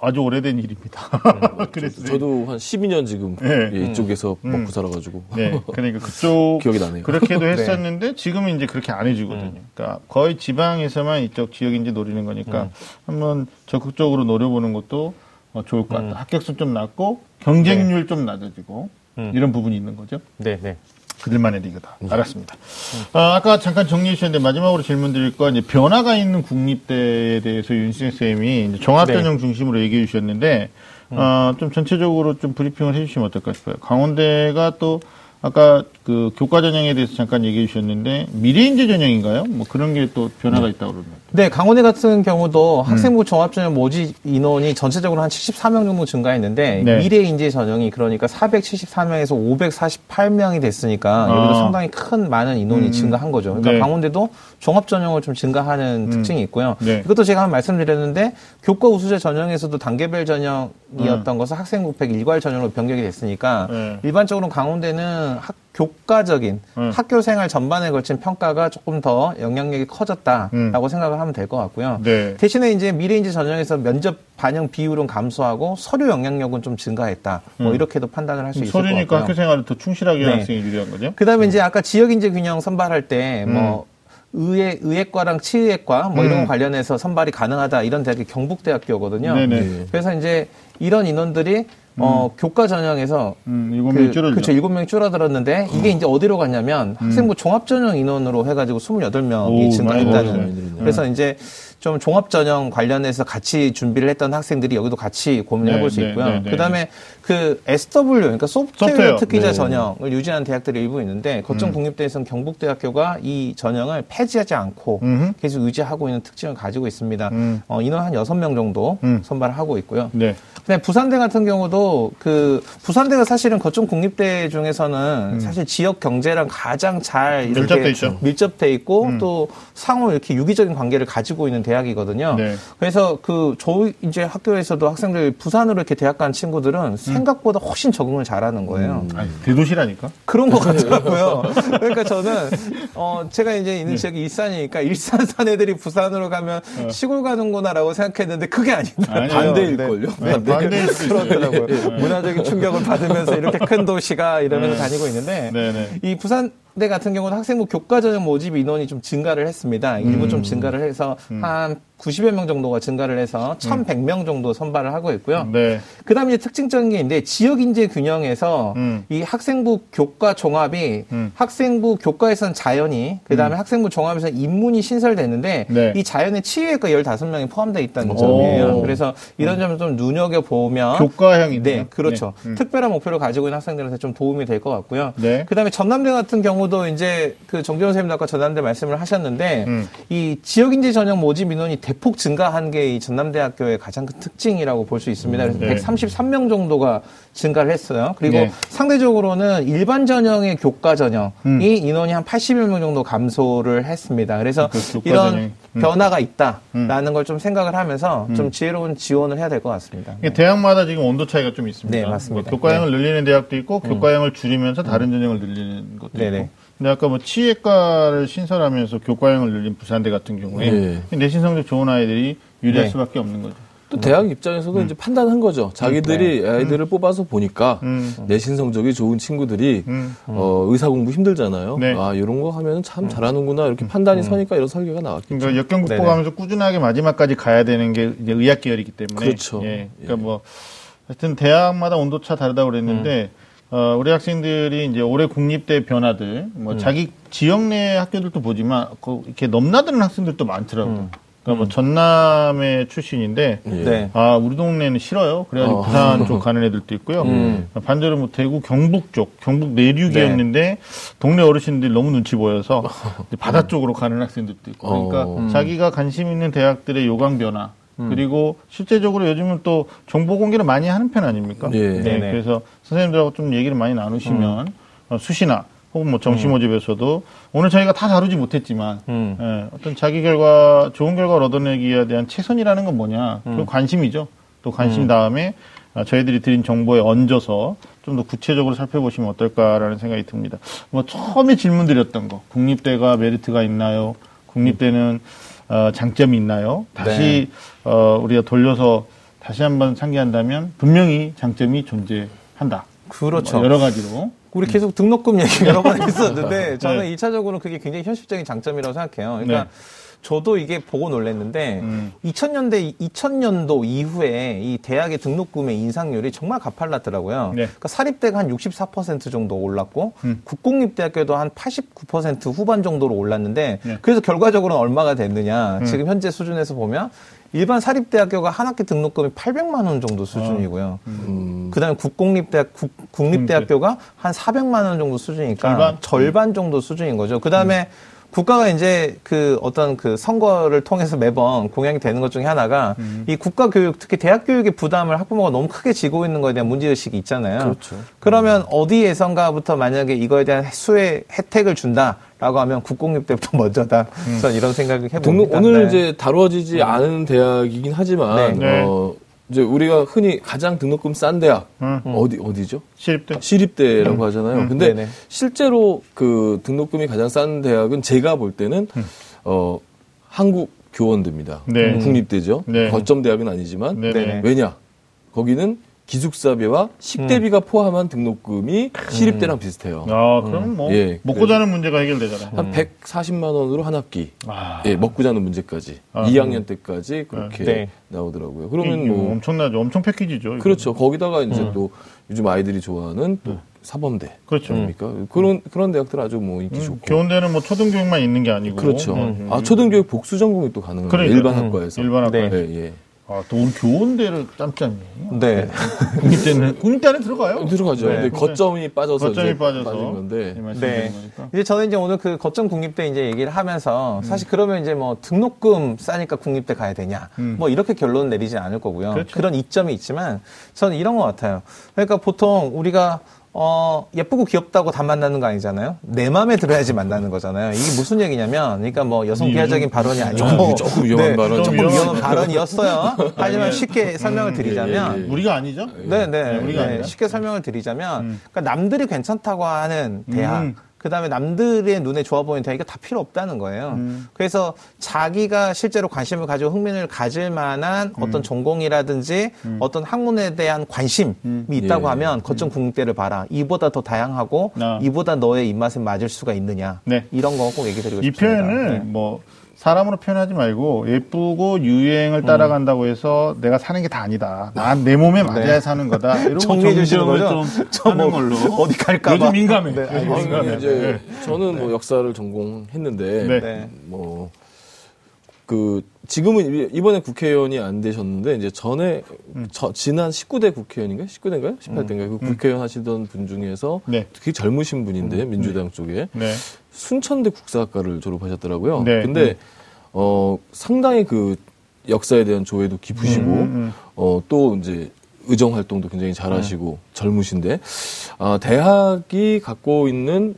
아주 오래된 일입니다. 그래서 저도 한 12년 지금 네. 예, 이쪽에서 먹고 살아가지고 네, 그러니까 그쪽 기억이 나네요. 그렇게도 했었는데 지금은 이제 그렇게 안 해주거든요. 그러니까 거의 지방에서만 이쪽 지역인지 노리는 거니까 한번 적극적으로 노려보는 것도 어, 좋을 것 같다. 합격수 좀 낮고 경쟁률 좀 낮아지고 이런 부분이 있는 거죠. 네 네. 그들만의 리그다. 알았습니다. 아, 아까 잠깐 정리해 주셨는데 마지막으로 질문 드릴 거 이제 변화가 있는 국립대에 대해서 윤승 쌤이 이제 종합전형 중심으로 얘기해 주셨는데 어, 좀 전체적으로 좀 브리핑을 해주시면 어떨까 싶어요. 강원대가 또 아까 그 교과 전형에 대해서 잠깐 얘기해 주셨는데 미래인재 전형인가요? 뭐 그런 게 또 변화가 있다고 그러네요. 네, 강원대 같은 경우도 학생부 종합전형 모집 인원이 전체적으로 한 74명 정도 증가했는데 네. 미래 인재 전형이 그러니까 474명에서 548명이 됐으니까 여기도 아. 상당히 큰 많은 인원이 음. 증가한 거죠. 그러니까 네. 강원대도 종합 전형을 좀 증가하는 특징이 있고요. 네. 이것도 제가 한번 말씀드렸는데 교과 우수자 전형에서도 단계별 전형이었던 것을 학생부백 일괄 전형으로 변경이 됐으니까 네. 일반적으로 강원대는 학 교과적인 음. 학교 생활 전반에 걸친 평가가 조금 더 영향력이 커졌다라고 생각을 하면 될 것 같고요. 네. 대신에 이제 미래인재 전형에서 면접 반영 비율은 감소하고 서류 영향력은 좀 증가했다. 뭐 이렇게도 판단을 할 수 있을 것 서류니까 같고요. 학교 생활을 더 충실하게 네. 학생이 유리한 거죠. 그다음에 이제 아까 지역인재 균형 선발할 때뭐 의회 의학과랑 치의학과 뭐 이런 음. 거 관련해서 선발이 가능하다 이런 대학이 경북대학교거든요. 네네. 네. 그래서 이제 이런 인원들이 어 교과 전형에서 음, 일곱 명이 줄어들죠. 그렇죠. 일곱 명이 줄어들었는데 이게 이제 어디로 갔냐면 학생부 종합 전형 인원으로 해 가지고 28명이 오, 많이 증가했다는. 늘었네요. 그래서 이제 좀 종합 전형 관련해서 같이 준비를 했던 학생들이 여기도 같이 고민을 네, 해볼 수 네, 있고요. 네, 네. 그다음에 그 SW 그러니까 소프트웨어, 소프트웨어. 특기자 네. 전형을 유지하는 대학들이 일부 있는데 음. 거점 국립대에서는 경북대학교가 이 전형을 폐지하지 않고 음흠. 계속 유지하고 있는 특징을 가지고 있습니다. 음. 어, 인원 한 6명 정도 음. 선발을 하고 있고요. 네. 근데 부산대 같은 경우도 그 부산대가 사실은 거점 국립대 중에서는 사실 지역 경제랑 가장 잘 이렇게 음. 밀접돼 있죠. 음. 밀접돼 있고 또 상호 이렇게 유기적인 관계를 가지고 있는 대학 이거든요. 네. 그래서 그 저희 이제 학교에서도 학생들 부산으로 이렇게 대학 간 친구들은 생각보다 훨씬 적응을 잘하는 거예요. 아니, 대도시라니까. 그런 것 같더라고요. 그러니까 저는 어 제가 이제 있는 지역이 일산이니까 일산 산 애들이 부산으로 가면 시골 가는구나라고 생각했는데 그게. 아니에요. 반대일걸요. 네, 반대일 수도 있어요. 그렇더라고요. 문화적인 충격을 받으면서 이렇게 큰 도시가 이러면서 다니고 있는데 네네. 이 부산 대 같은 경우는 학생부 교과 전형 모집 인원이 좀 증가를 했습니다. 일부 좀 증가를 해서 한 90여 명 정도가 증가를 해서 1,100명 정도 선발을 하고 있고요. 네. 그다음에 이제 특징적인 게 있는데 지역 인재 균형에서 음. 이 학생부 교과 종합이 음. 학생부 교과에서는 자연이 그다음에 학생부 종합에서 인문이 신설됐는데 네. 이 자연에 치유외과 15명이 포함되어 있다는 점이에요. 오. 그래서 이런 점을 좀 눈여겨 보면 교과형이네요. 네, 그렇죠. 네. 음. 특별한 목표를 가지고 있는 학생들한테 좀 도움이 될 것 같고요. 네. 그다음에 전남대 같은 경우도 이제 그 정재원 선생님도 아까 전남대 말씀을 하셨는데 음. 이 지역 인재 전형 모집 인원이 대폭 증가한 게 이 전남대학교의 가장 큰 특징이라고 볼 수 있습니다. 그래서 네. 133명 정도가 증가를 했어요. 그리고 네. 상대적으로는 일반 전형의 교과 전형이 음. 인원이 한 81명 정도 감소를 했습니다. 그래서 그 이런 전형이. 음. 변화가 있다라는 걸좀 생각을 하면서 좀 지혜로운 지원을 해야 될 것 같습니다. 이게 대학마다 지금 온도 차이가 좀 있습니다. 네, 맞습니다. 뭐 교과형을 늘리는 대학도 있고 교과형을 줄이면서 다른 전형을 늘리는 것도 네네. 있고. 근데 아까 뭐 치외과를 신설하면서 교과형을 늘린 부산대 같은 경우에 네. 내신 성적 좋은 아이들이 유리할 네. 수밖에 없는 거죠. 또 대학 입장에서도 이제 판단한 거죠. 자기들이 아이들을 뽑아서 보니까 음. 내신 성적이 좋은 친구들이 음. 어, 의사 공부 힘들잖아요. 네. 아 이런 거 하면 참 잘하는구나 이렇게 판단이 서니까 이런 설계가 나왔겠죠. 그러니까 역경 네네. 극복 하면서 꾸준하게 마지막까지 가야 되는 게 이제 의학 계열이기 때문에 그렇죠. 예. 그러니까 뭐 하여튼 대학마다 온도차 다르다고 그랬는데 어, 우리 학생들이 이제 올해 국립대 변화들 뭐 자기 지역 내 학교들도 보지만 그 이렇게 넘나드는 학생들도 많더라고요. 그러니까 뭐 전남의 출신인데 예. 네. 아 우리 동네는 싫어요. 그래가지고 어. 부산 쪽 가는 애들도 있고요. 음. 반대로 뭐 대구 경북 쪽 경북 내륙이었는데 동네 어르신들이 너무 눈치 보여서 바다 쪽으로 가는 학생들도 있고 그러니까 어. 자기가 관심 있는 대학들의 요강 변화 그리고 실제적으로 요즘은 또 정보 공개를 많이 하는 편 아닙니까? 예. 네, 네네. 그래서 선생님들하고 좀 얘기를 많이 나누시면 어, 수시나 혹은 뭐 정시 모집에서도 오늘 저희가 다 다루지 못했지만 음. 예, 어떤 자기 결과 좋은 결과를 얻어내기에 대한 최선이라는 건 뭐냐 그 관심이죠. 또 관심 다음에 어, 저희들이 드린 정보에 얹어서 좀 더 구체적으로 살펴보시면 어떨까라는 생각이 듭니다. 뭐 처음에 질문 드렸던 거 국립대가 메리트가 있나요? 국립대는 어, 장점이 있나요? 다시 어, 우리가 돌려서 다시 한번 상기한다면 분명히 장점이 존재한다. 그렇죠. 뭐 여러 가지로. 우리 계속 등록금 얘기 여러 번 했었는데 네. 저는 일차적으로 그게 굉장히 현실적인 장점이라고 생각해요. 그러니까 네. 저도 이게 보고 놀랐는데 음. 2000년대 2000년도 이후에 이 대학의 등록금의 인상률이 정말 가팔랐더라고요. 네. 그러니까 사립대가 한 64% 정도 올랐고 음. 국공립대학교도 한 89% 후반 정도로 올랐는데 네. 그래서 결과적으로는 얼마가 됐느냐? 음. 지금 현재 수준에서 보면 일반 사립대학교가 한 학기 등록금이 800만 원 정도 수준이고요. 음, 그다음에 국공립대학 국, 국립대학교가 한 400만 원 정도 수준이니까 절반? 절반 정도 수준인 거죠. 그다음에 국가가 이제 그 어떤 그 선거를 통해서 매번 공약이 되는 것 중에 하나가 이 국가 교육 특히 대학 교육의 부담을 학부모가 너무 크게 지고 있는 거에 대한 문제 의식이 있잖아요. 그렇죠. 그러면 어디에선가부터 만약에 이거에 대한 수혜 혜택을 준다 라고 하면 국공립 때부터 먼저다. 저는 이런 생각을 해봅니다. 등록 오늘 네. 이제 다뤄지지 않은 대학이긴 하지만 네. 어, 이제 우리가 흔히 가장 등록금 싼 대학 음. 어디 어디죠? 시립대. 시립대라고 하잖아요. 음. 근데 네네. 실제로 그 등록금이 가장 싼 대학은 제가 볼 때는 어 한국 교원대입니다. 네. 국립대죠. 네. 거점 대학은 아니지만. 네네. 왜냐? 거기는 기숙사비와 식대비가 포함한 등록금이 시립대랑 비슷해요. 아, 그럼 뭐 예, 먹고 자는 문제가 해결되잖아요. 한 140만 원으로 한 학기. 아, 예, 먹고 자는 문제까지. 아, 2학년 때까지 그렇게 네. 나오더라고요. 그러면 뭐 엄청나죠. 엄청 패키지죠. 이거. 그렇죠. 거기다가 이제 또 요즘 아이들이 좋아하는 또 사범대. 그렇죠. 아닙니까? 그런 그런 대학들 아주 뭐 인기 음, 좋고. 교원대는 뭐 초등교육만 있는 게 아니고 그렇죠. 음, 아 초등교육 복수 전공이 또 가능해요. 그러니까요. 일반 음. 학과에서. 일반 학과. 네. 예, 예. 아, 또 우리 교원대를 짬짬이. 네. 국립대는 국립대 안에 들어가요. 들어가죠. 네. 근데 거점이 빠져서 거점이 이제 빠져서 빠진 건데. 네. 거니까. 이제 저는 이제 오늘 그 거점 국립대 이제 얘기를 하면서 사실 그러면 이제 뭐 등록금 싸니까 국립대 가야 되냐 음. 뭐 이렇게 결론 내리지 않을 거고요. 그렇죠. 그런 이점이 있지만 저는 이런 것 같아요. 그러니까 보통 우리가 어, 예쁘고 귀엽다고 다 만나는 거 아니잖아요. 내 마음에 들어야지 만나는 거잖아요. 이게 무슨 얘기냐면, 그러니까 뭐 여성 비하적인 발언이 아니고 조금, 조금 위험한 발언. 조금 좀 위험한 발언이었어요. 하지만 쉽게 설명을 드리자면, 예, 예. 우리가 아니죠? 네, 네. 우리가 네? 쉽게 설명을 드리자면, 그러니까 남들이 괜찮다고 하는 대학, 음. 그 다음에 남들의 눈에 좋아 보이는 대학이 다 필요 없다는 거예요. 음. 그래서 자기가 실제로 관심을 가지고 흥미를 가질 만한 음. 어떤 전공이라든지 어떤 학문에 대한 관심이 있다고 예. 하면 거점 국립대를 봐라. 이보다 더 다양하고 음. 아. 이보다 너의 입맛에 맞을 수가 있느냐. 네. 이런 거 꼭 얘기 드리고 이 싶습니다. 표현을 네. 뭐 사람으로 표현하지 말고 예쁘고 유행을 따라간다고 해서 내가 사는 게 다 아니다. 난 내 몸에 맞아야 네. 사는 거다. 이런 거 정리해 주시는 거죠? 좀저 하는 뭐 걸로. 어디 갈까 봐. 요즘 민감해. 네, 요즘 알겠습니다. 민감해. 이제 네. 저는 뭐 역사를 전공했는데 네. 네. 뭐그 지금은 이- 이번에 국회의원이 안 되셨는데 이제 전에 음. 저- 지난 19대 국회의원인가요? 19대인가요? 18대인가요? 그 국회의원 하시던 분 중에서 네. 되게 젊으신 분인데 민주당 쪽에 네. 순천대 국사학과를 졸업하셨더라고요. 네. 근데 어 상당히 그 역사에 대한 조예도 깊으시고 음, 음. 어 또 이제 의정 활동도 굉장히 잘하시고 젊으신데 아 대학이 갖고 있는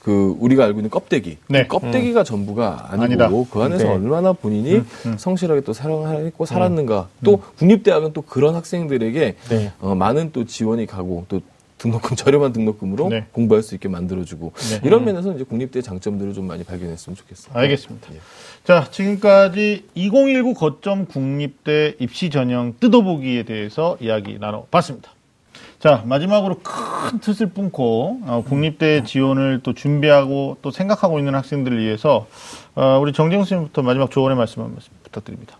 그 우리가 알고 있는 껍데기 네. 그 껍데기가 전부가 아니고 아니다. 그 안에서 네. 얼마나 본인이 음, 음. 성실하게 또 사랑하고 살았는가 또 국립대학은 또 그런 학생들에게 네. 어, 많은 또 지원이 가고 또 등록금 저렴한 등록금으로 네. 공부할 수 있게 만들어주고 네. 이런 면에서 이제 국립대 장점들을 좀 많이 발견했으면 좋겠어요. 알겠습니다. 예. 자, 지금까지 2019 거점 국립대 입시 전형 뜯어보기에 대해서 이야기 나눠봤습니다. 자, 마지막으로 큰 뜻을 뿜고 어, 국립대 지원을 또 준비하고 또 생각하고 있는 학생들을 위해서 어, 우리 정재훈 선생님부터 마지막 조언의 말씀 한 말씀 부탁드립니다.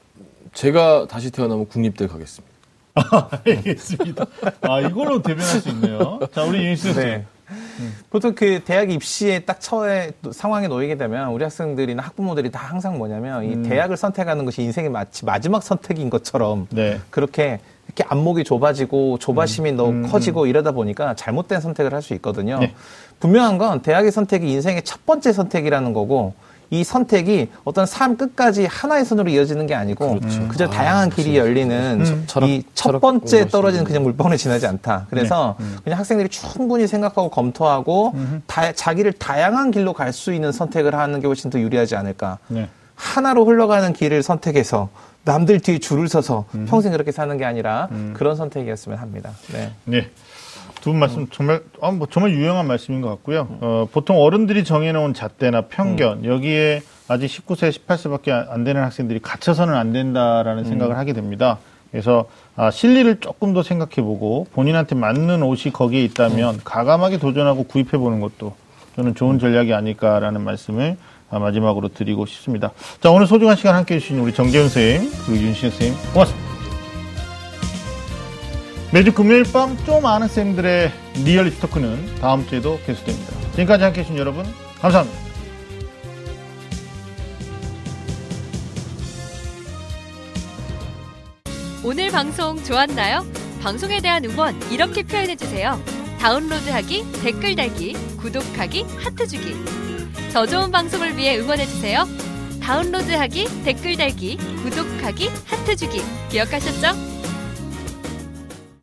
제가 다시 태어나면 국립대 가겠습니다. 알겠습니다. 아, 이걸로 대변할 수 있네요. 자, 우리 유니스 선생님. 네. 보통 그 대학 입시에 딱 처해 또 상황에 놓이게 되면 우리 학생들이나 학부모들이 다 항상 뭐냐면 이 대학을 선택하는 것이 인생의 마치 마지막 선택인 것처럼 네. 그렇게 이렇게 안목이 좁아지고 조바심이 너무 커지고 이러다 보니까 잘못된 선택을 할 수 있거든요. 네. 분명한 건 대학의 선택이 인생의 첫 번째 선택이라는 거고 이 선택이 어떤 삶 끝까지 하나의 선으로 이어지는 게 아니고 그저 다양한 길이 열리는 철학- 이첫 철학 번째 떨어지는 그냥 물방울에 지나지 않다. 그래서 그냥 학생들이 충분히 생각하고 검토하고 다- 자기를 다양한 길로 갈 수 있는 선택을 하는 게 훨씬 더 유리하지 않을까. 네. 하나로 흘러가는 길을 선택해서 남들 뒤에 줄을 서서 평생 그렇게 사는 게 아니라 그런 선택이었으면 합니다. 네. 네. 두 분 말씀 정말 아, 뭐 정말 유용한 말씀인 것 같고요. 어, 보통 어른들이 정해놓은 잣대나 편견 여기에 아직 19세, 18세밖에 안 되는 학생들이 갇혀서는 안 된다라는 생각을 하게 됩니다. 그래서 아, 실리를 조금 더 생각해보고 본인한테 맞는 옷이 거기에 있다면 가감하게 도전하고 구입해보는 것도 저는 좋은 전략이 아닐까라는 말씀을 아, 마지막으로 드리고 싶습니다. 자 오늘 소중한 시간 함께해 주신 우리 정재훈 선생님 그리고 윤신 선생님 고맙습니다. 매주 금요일 밤 좀 아는 쌤들의 리얼리티 토크는 다음 주에도 계속됩니다. 지금까지 함께 해 주신 여러분 감사합니다. 오늘 방송 좋았나요? 방송에 대한 응원 이렇게 표현해 주세요. 다운로드하기, 댓글 달기, 구독하기, 하트 주기. 더 좋은 방송을 위해 응원해 주세요. 다운로드하기, 댓글 달기, 구독하기, 하트 주기. 기억하셨죠?